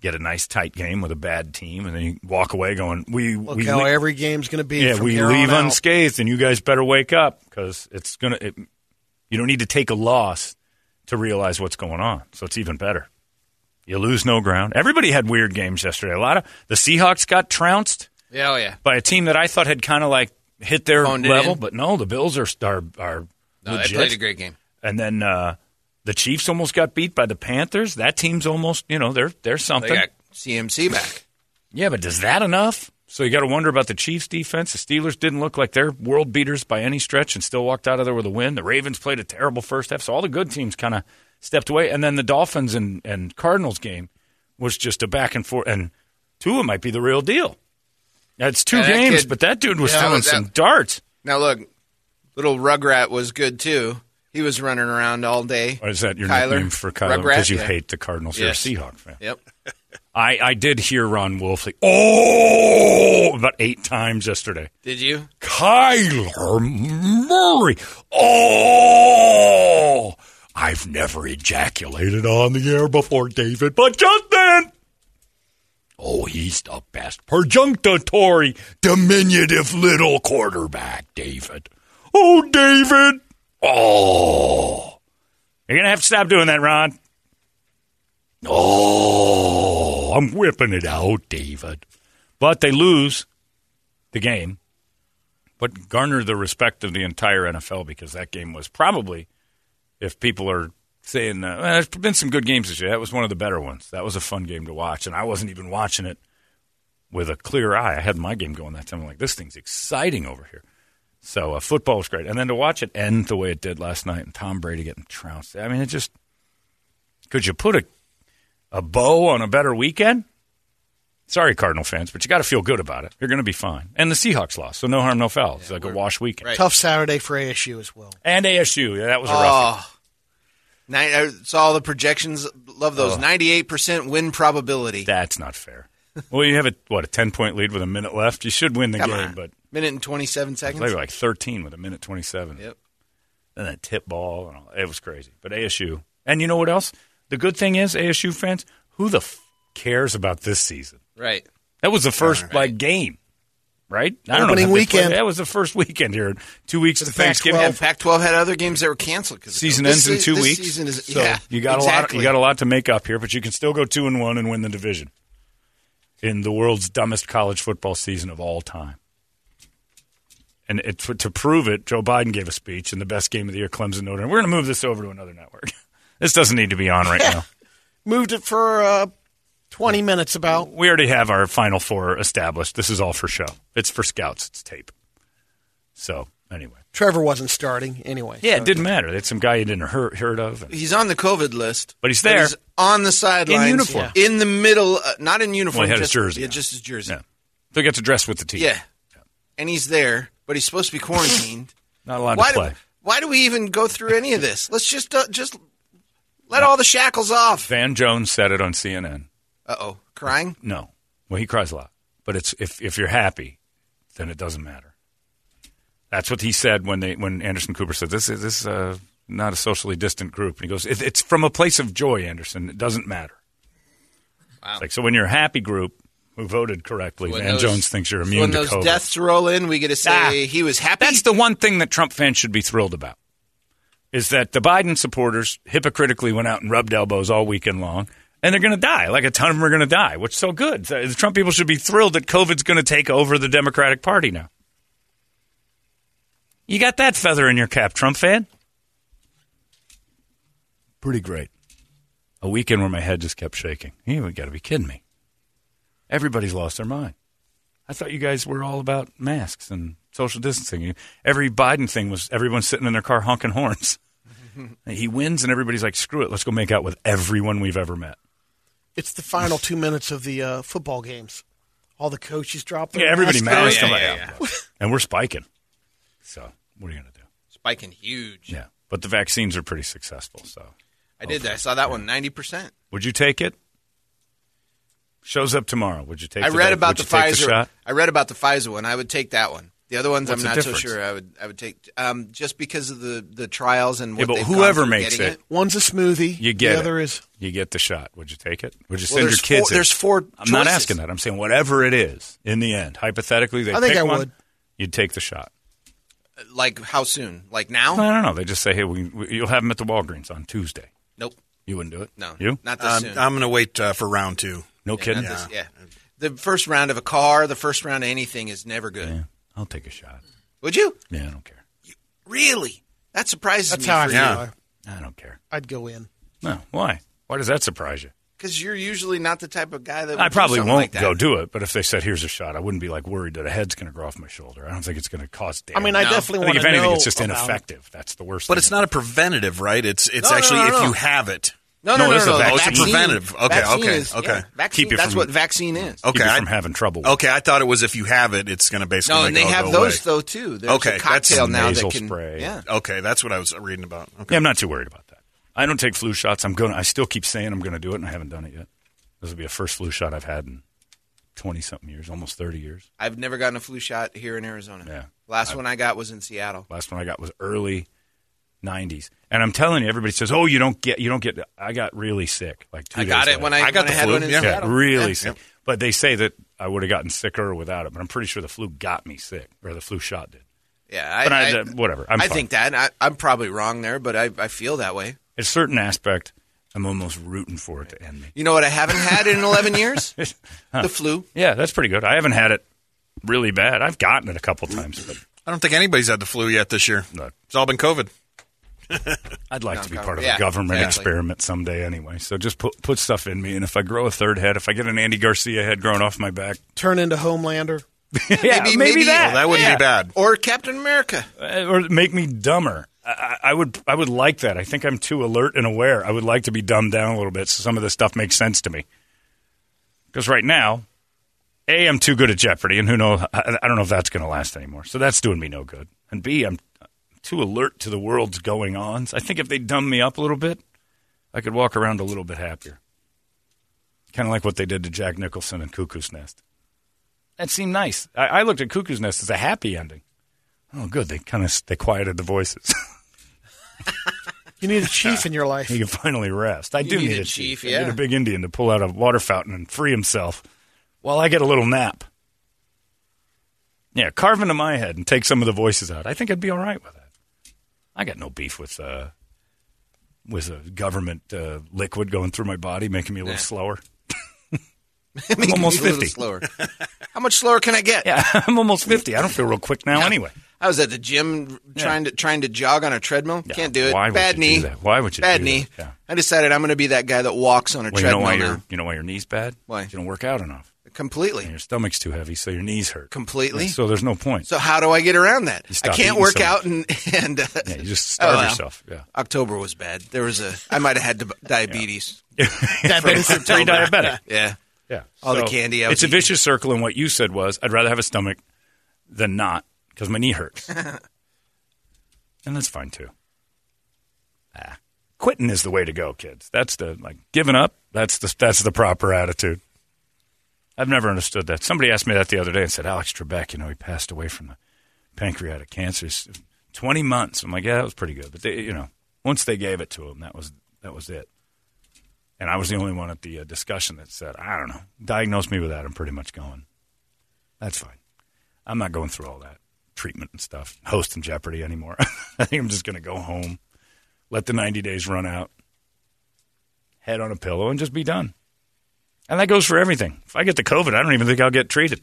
Get a nice tight game with a bad team, and then you walk away going, We, Look we how le- every game's going to be. yeah, we leave unscathed, and you guys better wake up because it's gonna. You don't need to take a loss to realize what's going on. So it's even better. You lose no ground. Everybody had weird games yesterday. A lot of the Seahawks got trounced Yeah, oh yeah. by a team that I thought had kind of like hit their Phoned level, but no, the Bills are are, are No, they played a great game. And then uh, the Chiefs almost got beat by the Panthers. That team's almost, you know, they're they're something. They got CMC back. Yeah, but does that enough? So you got to wonder about the Chiefs' defense. The Steelers didn't look like they're world beaters by any stretch, and still walked out of there with a win. The Ravens played a terrible first half, so all the good teams kind of stepped away. And then the Dolphins and, and Cardinals game was just a back and forth. And Tua might be the real deal. It's two Yeah, that games, kid- but that dude was Yeah, throwing that- some darts. Now look, little Rugrat was good too. He was running around all day. Or is that your Kyler? nickname for Kyler? Because you Yeah. hate the Cardinals. Yes. You're a Seahawk fan. Yep. I, I did hear Ron Wolfley, oh, about eight times yesterday. Did you? Kyler Murray. Oh, I've never ejaculated on the air before, David, but just then. Oh, he's the best perjunctory, diminutive little quarterback, David. Oh, David. Oh. You're going to have to stop doing that, Ron. Oh, I'm whipping it out, David. But they lose the game, but garner the respect of the entire NFL because that game was probably, if people are saying, uh, well, there's been some good games this year, that was one of the better ones. That was a fun game to watch, and I wasn't even watching it with a clear eye. I had my game going that time. I'm like, this thing's exciting over here. So uh, football was great, and then to watch it end the way it did last night, and Tom Brady getting trounced. I mean, it just could you put a a bow on a better weekend? Sorry, Cardinal fans, but you got to feel good about it. You're going to be fine. And the Seahawks lost, so no harm, no foul. It's like a wash weekend. Tough Saturday for ASU as well. And ASU, yeah, that was a ah. rough. Oh. Ni- I saw the projections. Love those. Oh. Ninety-eight percent win probability. That's not fair. well, you have a what a ten point lead with a minute left. You should win the Come game, on. but Minute and twenty-seven it's seconds. like, like thirteen with a minute twenty seven. Yep. And that tip ball, and all, it was crazy. But ASU, and you know what else? The good thing is, ASU fans, who the f- cares about this season? Right. That was the first like game, right? I don't Opening if they play- weekend. That was the first weekend here. Two weeks to The Thanksgiving. Pac-12, Pac-12 had other games that were canceled because Season ends in two this weeks. Season is, so yeah, you got a lot. You got a lot to make up here, but you can still go two and one and win the division in the world's dumbest college football season of all time. And it, to, to prove it, Joe Biden gave a speech in the best game of the year, Clemson Notre Dame. We're going to move this over to another network. this doesn't need to be on right now. Moved it for uh, 20 minutes about. We already have our final four established. This is all for show. It's for scouts. It's tape. So anyway, Trevor wasn't starting anyway. yeah, so- it didn't matter. It's some guy you didn't heard, heard of. He's on the COVID list, But he's there. He's on the sidelines In uniform. in the middle, uh, not in uniform. Well, he had his just, jersey Yeah, on. just his jersey. Yeah. So he gets to dress with the team. Yeah. and he's there, but he's supposed to be quarantined. Not allowed why to play. Do, why do we even go through any of this? Let's just uh, just let all the shackles off. Van Jones said it on CNN. Uh oh, crying. No. Well, he cries a lot. But it's if if you're happy, then it doesn't matter. That's what he said when they when Anderson Cooper said this is this is uh, not a socially distant group. And he goes, it, it's from a place of joy, Anderson. It doesn't matter. Wow. Like so when you're a happy group who voted correctly, When Van those- Jones thinks you're immune. so when to those COVID. deaths roll in, we get to say Ah. he was happy. That's the one thing that Trump fans should be thrilled about. Is that the Biden supporters hypocritically went out and rubbed elbows all weekend long, and they're going to die. Like a ton of them are going to die, which is so good. The Trump people should be thrilled that COVID's going to take over the Democratic Party now. You got that feather in your cap, Trump fan? Pretty great. A weekend where my head just kept shaking. You got to be kidding me. Everybody's lost their mind. I thought you guys were all about masks and social distancing. Every Biden thing was everyone sitting in their car honking horns. he wins, and everybody's like, "Screw it, let's go make out with everyone we've ever met." It's the final two minutes of the uh, football games. All the coaches drop their Yeah, everybody masks. masked. I'm like, and we're spiking. So what are you gonna do? spiking huge. Yeah, but the vaccines are pretty successful. So I did that. I saw that one ninety percent. would you take it? Shows up tomorrow. Would you take? It? I read vac- about the Pfizer. The shot? I read about the Pfizer one. I would take that one. The other ones, What's I'm not so sure. I would. I would take um, just because of the the trials and what Yeah, but whoever gone makes getting it, One's a smoothie. You get the it. other is You get the shot. Would you take it? Would you Well, send your kids? four- in? there's four I'm not asking that. I'm saying whatever it is in the end. Hypothetically, they I think pick I one, would. You'd take the shot. Like how soon? Like now? I don't know. They just say, "Hey, we, we, you'll have them at the Walgreens on Tuesday." Nope. You wouldn't do it. No. You? Not this Um, soon. I'm going to wait uh, for round two. No Yeah, kidding. not this- yeah. The first round of a car, the first round of anything is never good. I'll take a shot. Would you? Yeah, I don't care. Really? That surprises That's me. how I for feel. you. I don't care. I'd go in. No. Why? Why does that surprise you? Because you're usually not the type of guy that. Would I probably do won't like that. go do it, but if they said, "Here's a shot," I wouldn't be like worried that a head's going to grow off my shoulder. I don't think it's going to cause damage. I mean, I No. definitely I think want if anything, it's just about ineffective. That's the worst. But thing. it's not a preventative, right? It's it's No, no, actually no, if you have it. No, No, no, no, it's no. a no. vaccine. It's a preventative. Okay, vaccine okay, is- okay. yeah, vaccine, Keep you that's from- what vaccine is. Keep Okay, you I- from having trouble. Okay, I thought it was if you have it, it's going to basically No, and it they all have go those away. though too. There's Okay, a that's cocktail some now nasal that can. spray. Yeah. Okay, that's what I was reading about. Okay. Yeah, I'm not too worried about that. I don't take flu shots. I'm going. I still keep saying I'm going to do it, and I haven't done it yet. This will be a first flu shot I've had in twenty something years, almost thirty years. I've never gotten a flu shot here in Arizona. Yeah. Last one I got was in Seattle. Last one I got was early '90s, and I'm telling you, everybody says, "Oh, you don't get, you don't get." I got really sick. Like two I days got it later. when I, I got when the I had flu, one in yeah. Yeah, Seattle. really Yeah. sick. But they say that I would have gotten sicker without it. But I'm pretty sure the flu got me sick, or the flu shot did. Yeah, I, But I, I- uh, whatever. I'm I fine. think that I, I'm probably wrong there, but I, I feel that way. a certain aspect, I'm almost rooting for it to end me. You know what I haven't had in 11 years? Huh. The flu. Yeah, that's pretty good. I haven't had it really bad. I've gotten it a couple times, but I don't think anybody's had the flu yet this year. No. It's all been COVID. I'd like to be part of Yeah, a government exactly. experiment someday anyway. So just put put stuff in me, and if I grow a third head, if I get an Andy Garcia head growing off my back, Turn into Homelander. yeah, maybe, that. Well, that wouldn't Yeah. be bad. Or Captain America. Uh, or make me dumber. I, I I would I would like that. I think I'm too alert and aware. I would like to be dumbed down a little bit so some of this stuff makes sense to me. Because right now, a I'm too good at Jeopardy, and who knows? I, I don't know if that's going to last anymore. So that's doing me no good. And b I'm too alert to the world's going ons. I think if they dumb me up a little bit, I could walk around a little bit happier. Kind of like what they did to Jack Nicholson in Cuckoo's Nest. That seemed nice. I, I looked at Cuckoo's Nest as a happy ending. Oh, good. They kind of they quieted the voices. You need a chief in your life. he can finally rest. I You do need need a a chief, I yeah. need a big Indian to pull out a water fountain and free himself while I get a little nap. Yeah, carve into my head and take some of the voices out. I think I'd be all right with that. I got no beef with uh, with a government uh, liquid going through my body, making me a little Yeah. slower. I'm almost fifty. slower. How much slower can I get? Yeah, I'm almost fifty. I don't feel real quick now, anyway. I was at the gym trying to trying to jog on a treadmill. Can't do it. why Bad knee. Why would you Bad do knee. Yeah. I decided I'm going to be that guy that walks on a Well, you know treadmill why now. your you know why your knees bad? Why? You don't work out enough. Completely. And your stomach's too heavy, so your knees hurt. Completely. So there's no point. So how do I get around that? You I can't work so out and and uh, Yeah, you just starve oh, well. yourself. Yeah. October was bad. There was a I might have had diabetes. Diabetes From pre-diabetic. Yeah. Yeah. All the candy I was It's a vicious circle, and what you said was, I'd rather have a stomach than not because my knee hurts, and that's fine too. Ah, quitting is the way to go, kids. That's the like giving up. That's the that's the proper attitude. I've never understood that. Somebody asked me that the other day and said, Alex Trebek, you know, he passed away from the pancreatic cancer. Twenty months. I'm like, yeah, that was pretty good. But they, you know, once they gave it to him, that was that was it. And I was the only one at the uh, discussion that said, I don't know, diagnose me with that. I'm pretty much going. That's fine. I'm not going through all that treatment and stuff, hosting Jeopardy anymore. I think I'm just going to go home, let the 90 days run out, head on a pillow, and just be done. And that goes for everything. If I get the COVID, I don't even think I'll get treated.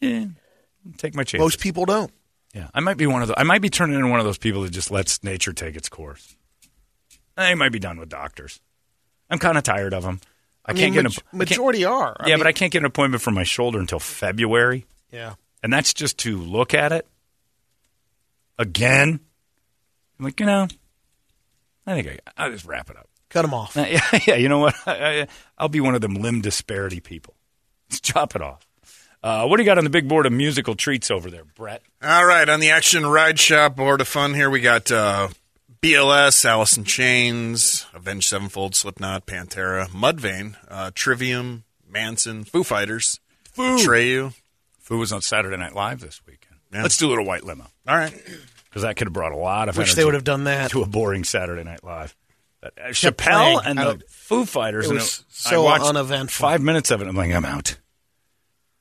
Yeah, take my chances. Most people don't. Yeah, I might be one of the. I might be turning into one of those people that just lets nature take its course. I might be done with doctors. I'm kind of tired of them. I, I can't mean, get maj- a I can't- majority are. I yeah, mean- but I can't get an appointment for my shoulder until February, Yeah. and that's just to look at it again. I'm like, you know, I think I, I'll just wrap it up. Cut them off. Uh, yeah, yeah, you know what? I, I, I'll be one of them limb disparity people. Let's chop it off. Uh, what do you got on the big board of musical treats over there, Brett? All right, on the Action Ride Shop board of fun here, we got uh, BLS, Alice in Chains, Avenged Sevenfold, Slipknot, Pantera, Mudvayne, uh, Trivium, Manson, Foo Fighters, Foo. Atreyu. Foo was on Saturday Night Live this weekend. Yeah. Let's do a little white limo. All right. Because that could have brought a lot of Wish energy they would have done that. to a boring Saturday Night Live. Uh, Chappelle playing. and the Foo Fighters. It and was I so watched uneventful. Five minutes of it. I'm like, I'm out.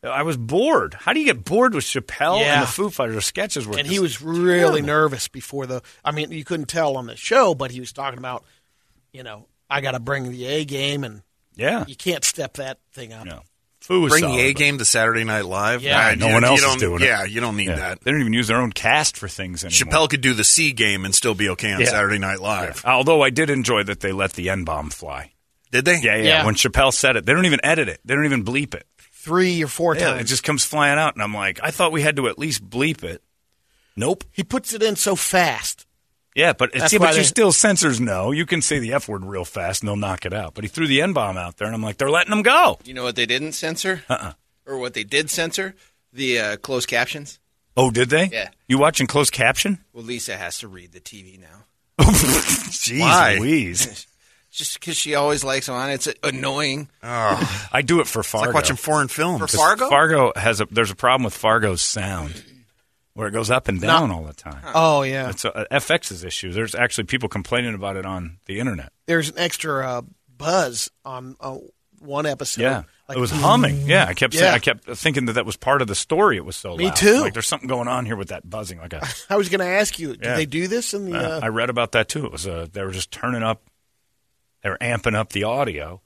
I was bored. How do you get bored with Chappelle and the Foo Fighters sketches? Were and he was really terrible. nervous before the. I mean, you couldn't tell on the show, but he was talking about, you know, I got to bring the A game, and Yeah. you can't step that thing up. No. Foo was Bring solid, the A but- game to Saturday Night Live. Yeah. Nah, no you- one else is don't- doing it. Yeah, you don't need Yeah. that. They don't even use their own cast for things anymore. Chappelle could do the C game and still be okay on Yeah. Saturday Night Live. Although I did enjoy that they let the N bomb fly. Did they? Yeah, yeah, Yeah. When Chappelle said it, they don't even edit it. They don't even bleep it. Three or four Yeah, times. it just comes flying out, and I'm like, I thought we had to at least bleep it. Nope. he puts it in so fast. Yeah, but That's see, why but you still censors no. You can say the f word real fast, and they'll knock it out. But he threw the n bomb out there, and I'm like, they're letting him go. You know what they didn't censor? Uh-uh. Or what they did censor? The uh, closed captions. Oh, did they? Yeah. You watching closed caption? Well, Lisa has to read the TV now. Jeez Why? Louise. Just because she always likes them on. It's annoying. Oh, I do it for it's Fargo. like watching foreign films. For Fargo? Fargo has a. There's a problem with Fargo's sound, where it goes up and down all the time. Oh yeah. It's a, FX's issue. There's actually people complaining about it on the internet. There's an extra uh, buzz on uh, one episode. Yeah, Like, it was humming. Yeah, I kept saying, Yeah. I kept thinking that that was part of the story. It was so Me loud. too. Like there's something going on here with that buzzing. Like a, I was going to ask you, did Yeah. they do this in the? uh, Uh, I read about that too. It was uh, they were just turning up, they were amping up the audio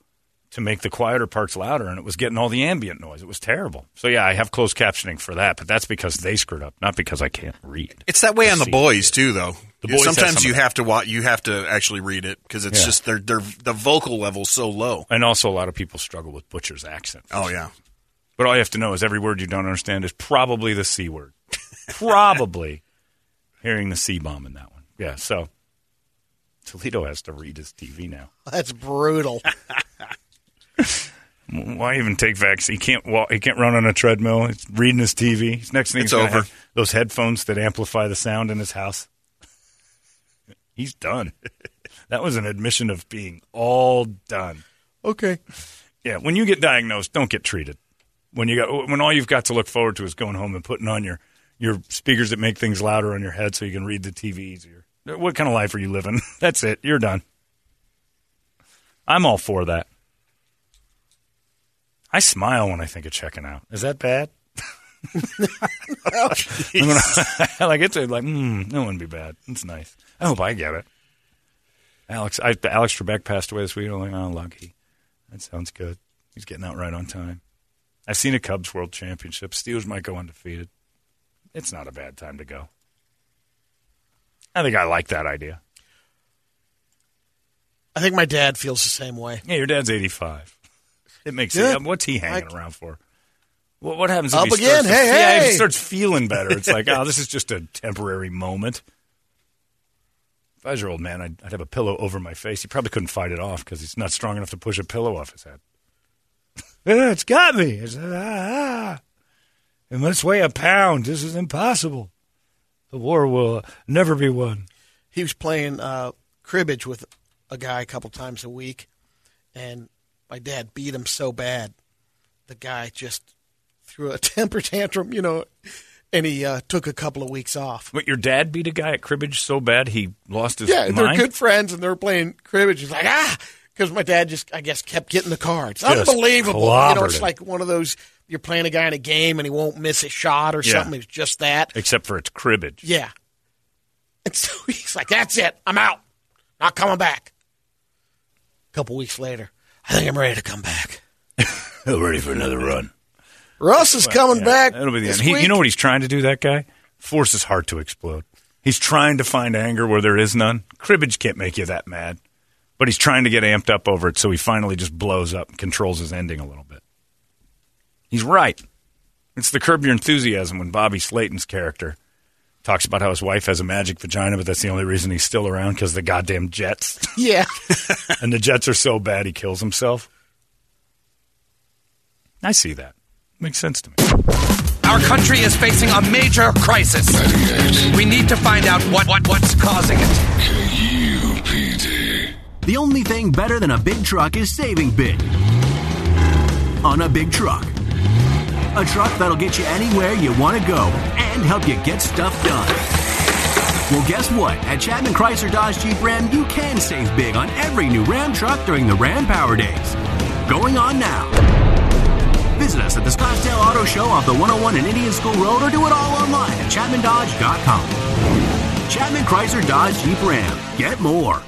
to make the quieter parts louder, and it was getting all the ambient noise. It was terrible. So yeah, I have closed captioning for that, but that's because they screwed up, not because I can't read. It's that way on the See. boys too, though. The Boys has Sometimes some you have to wa- you have to actually read it because it's Yeah. just they're, they're the vocal level's so low. And also, a lot of people struggle with Butcher's accent. Oh yeah, But all you have to know is every word you don't understand is probably the C word. probably hearing the C bomb in that one. Yeah, so Toledo has to read his TV now. That's brutal. Why even take vaccine? He can't walk. He can't run on a treadmill. He's reading his TV. His next thing It's over. those headphones that amplify the sound in his house. He's done. that was an admission of being all done. Okay. Yeah, when you get diagnosed, don't get treated. When you got when all you've got to look forward to is going home and putting on your your speakers that make things louder on your head so you can read the TV easier. What kind of life are you living? That's it. You're done. I'm all for that. I smile when I think of checking out. Is that bad? Like it's like, mm, that wouldn't be bad. It's nice. I hope I get it. Alex, I, Alex Trebek passed away this week. I'm like, oh, lucky. That sounds good. He's getting out right on time. I've seen a Cubs World Championship. Steelers might go undefeated. It's not a bad time to go. I think I like that idea. I think my dad feels the same way. Yeah, your dad's 85. It makes Good. it. What's he hanging around for? What, what happens if Up he again. starts Hey, to, yeah, if he starts feeling better? It's like, oh, this is just a temporary moment. If I was your old man, I'd, I'd have a pillow over my face. He probably couldn't fight it off because he's not strong enough to push a pillow off his head. It's got me. It's, ah, ah. It must weigh a pound. This is impossible. The war will never be won. He was playing uh, cribbage with a guy a couple times a week, and my dad beat him so bad, the guy just threw a temper tantrum, you know, and he uh, took a couple of weeks off. But your dad beat a guy at cribbage so bad he lost his Yeah, they're good friends, and they're playing cribbage. He's like, ah, because my dad just, I guess, kept getting the cards. Just Unbelievable. You know, it's like one of those you're playing a guy in a game and he won't miss a shot or Yeah. something. It's just that. Except for it's cribbage. Yeah. And so he's like, that's it. I'm out. Not coming back. A couple weeks later, I think I'm ready to come back. ready for another run. Russ is Well, coming yeah, back. That'll be the this end. He, you know what he's trying to do, that guy? Force his heart to explode. He's trying to find anger where there is none. Cribbage can't make you that mad. But he's trying to get amped up over it, so he finally just blows up and controls his ending a little bit. He's right. It's the Curb Your Enthusiasm when Bobby Slayton's character talks about how his wife has a magic vagina, but that's the only reason he's still around because the goddamn Jets. Yeah. and the Jets are so bad he kills himself. I see that. Makes sense to me. Our country is facing a major crisis. We need to find out what, what what's causing it. The only thing better than a big truck is saving big. On a big truck. A truck that'll get you anywhere you want to go and help you get stuff done. Well, guess what? At Chapman Chrysler Dodge Jeep Ram, you can save big on every new Ram truck during the Ram Power Days. Going on now. Visit us at the Scottsdale Auto Show off the 101 and Indian School Road or do it all online at ChapmanDodge.com. Chapman Chrysler Dodge Jeep Ram. Get more.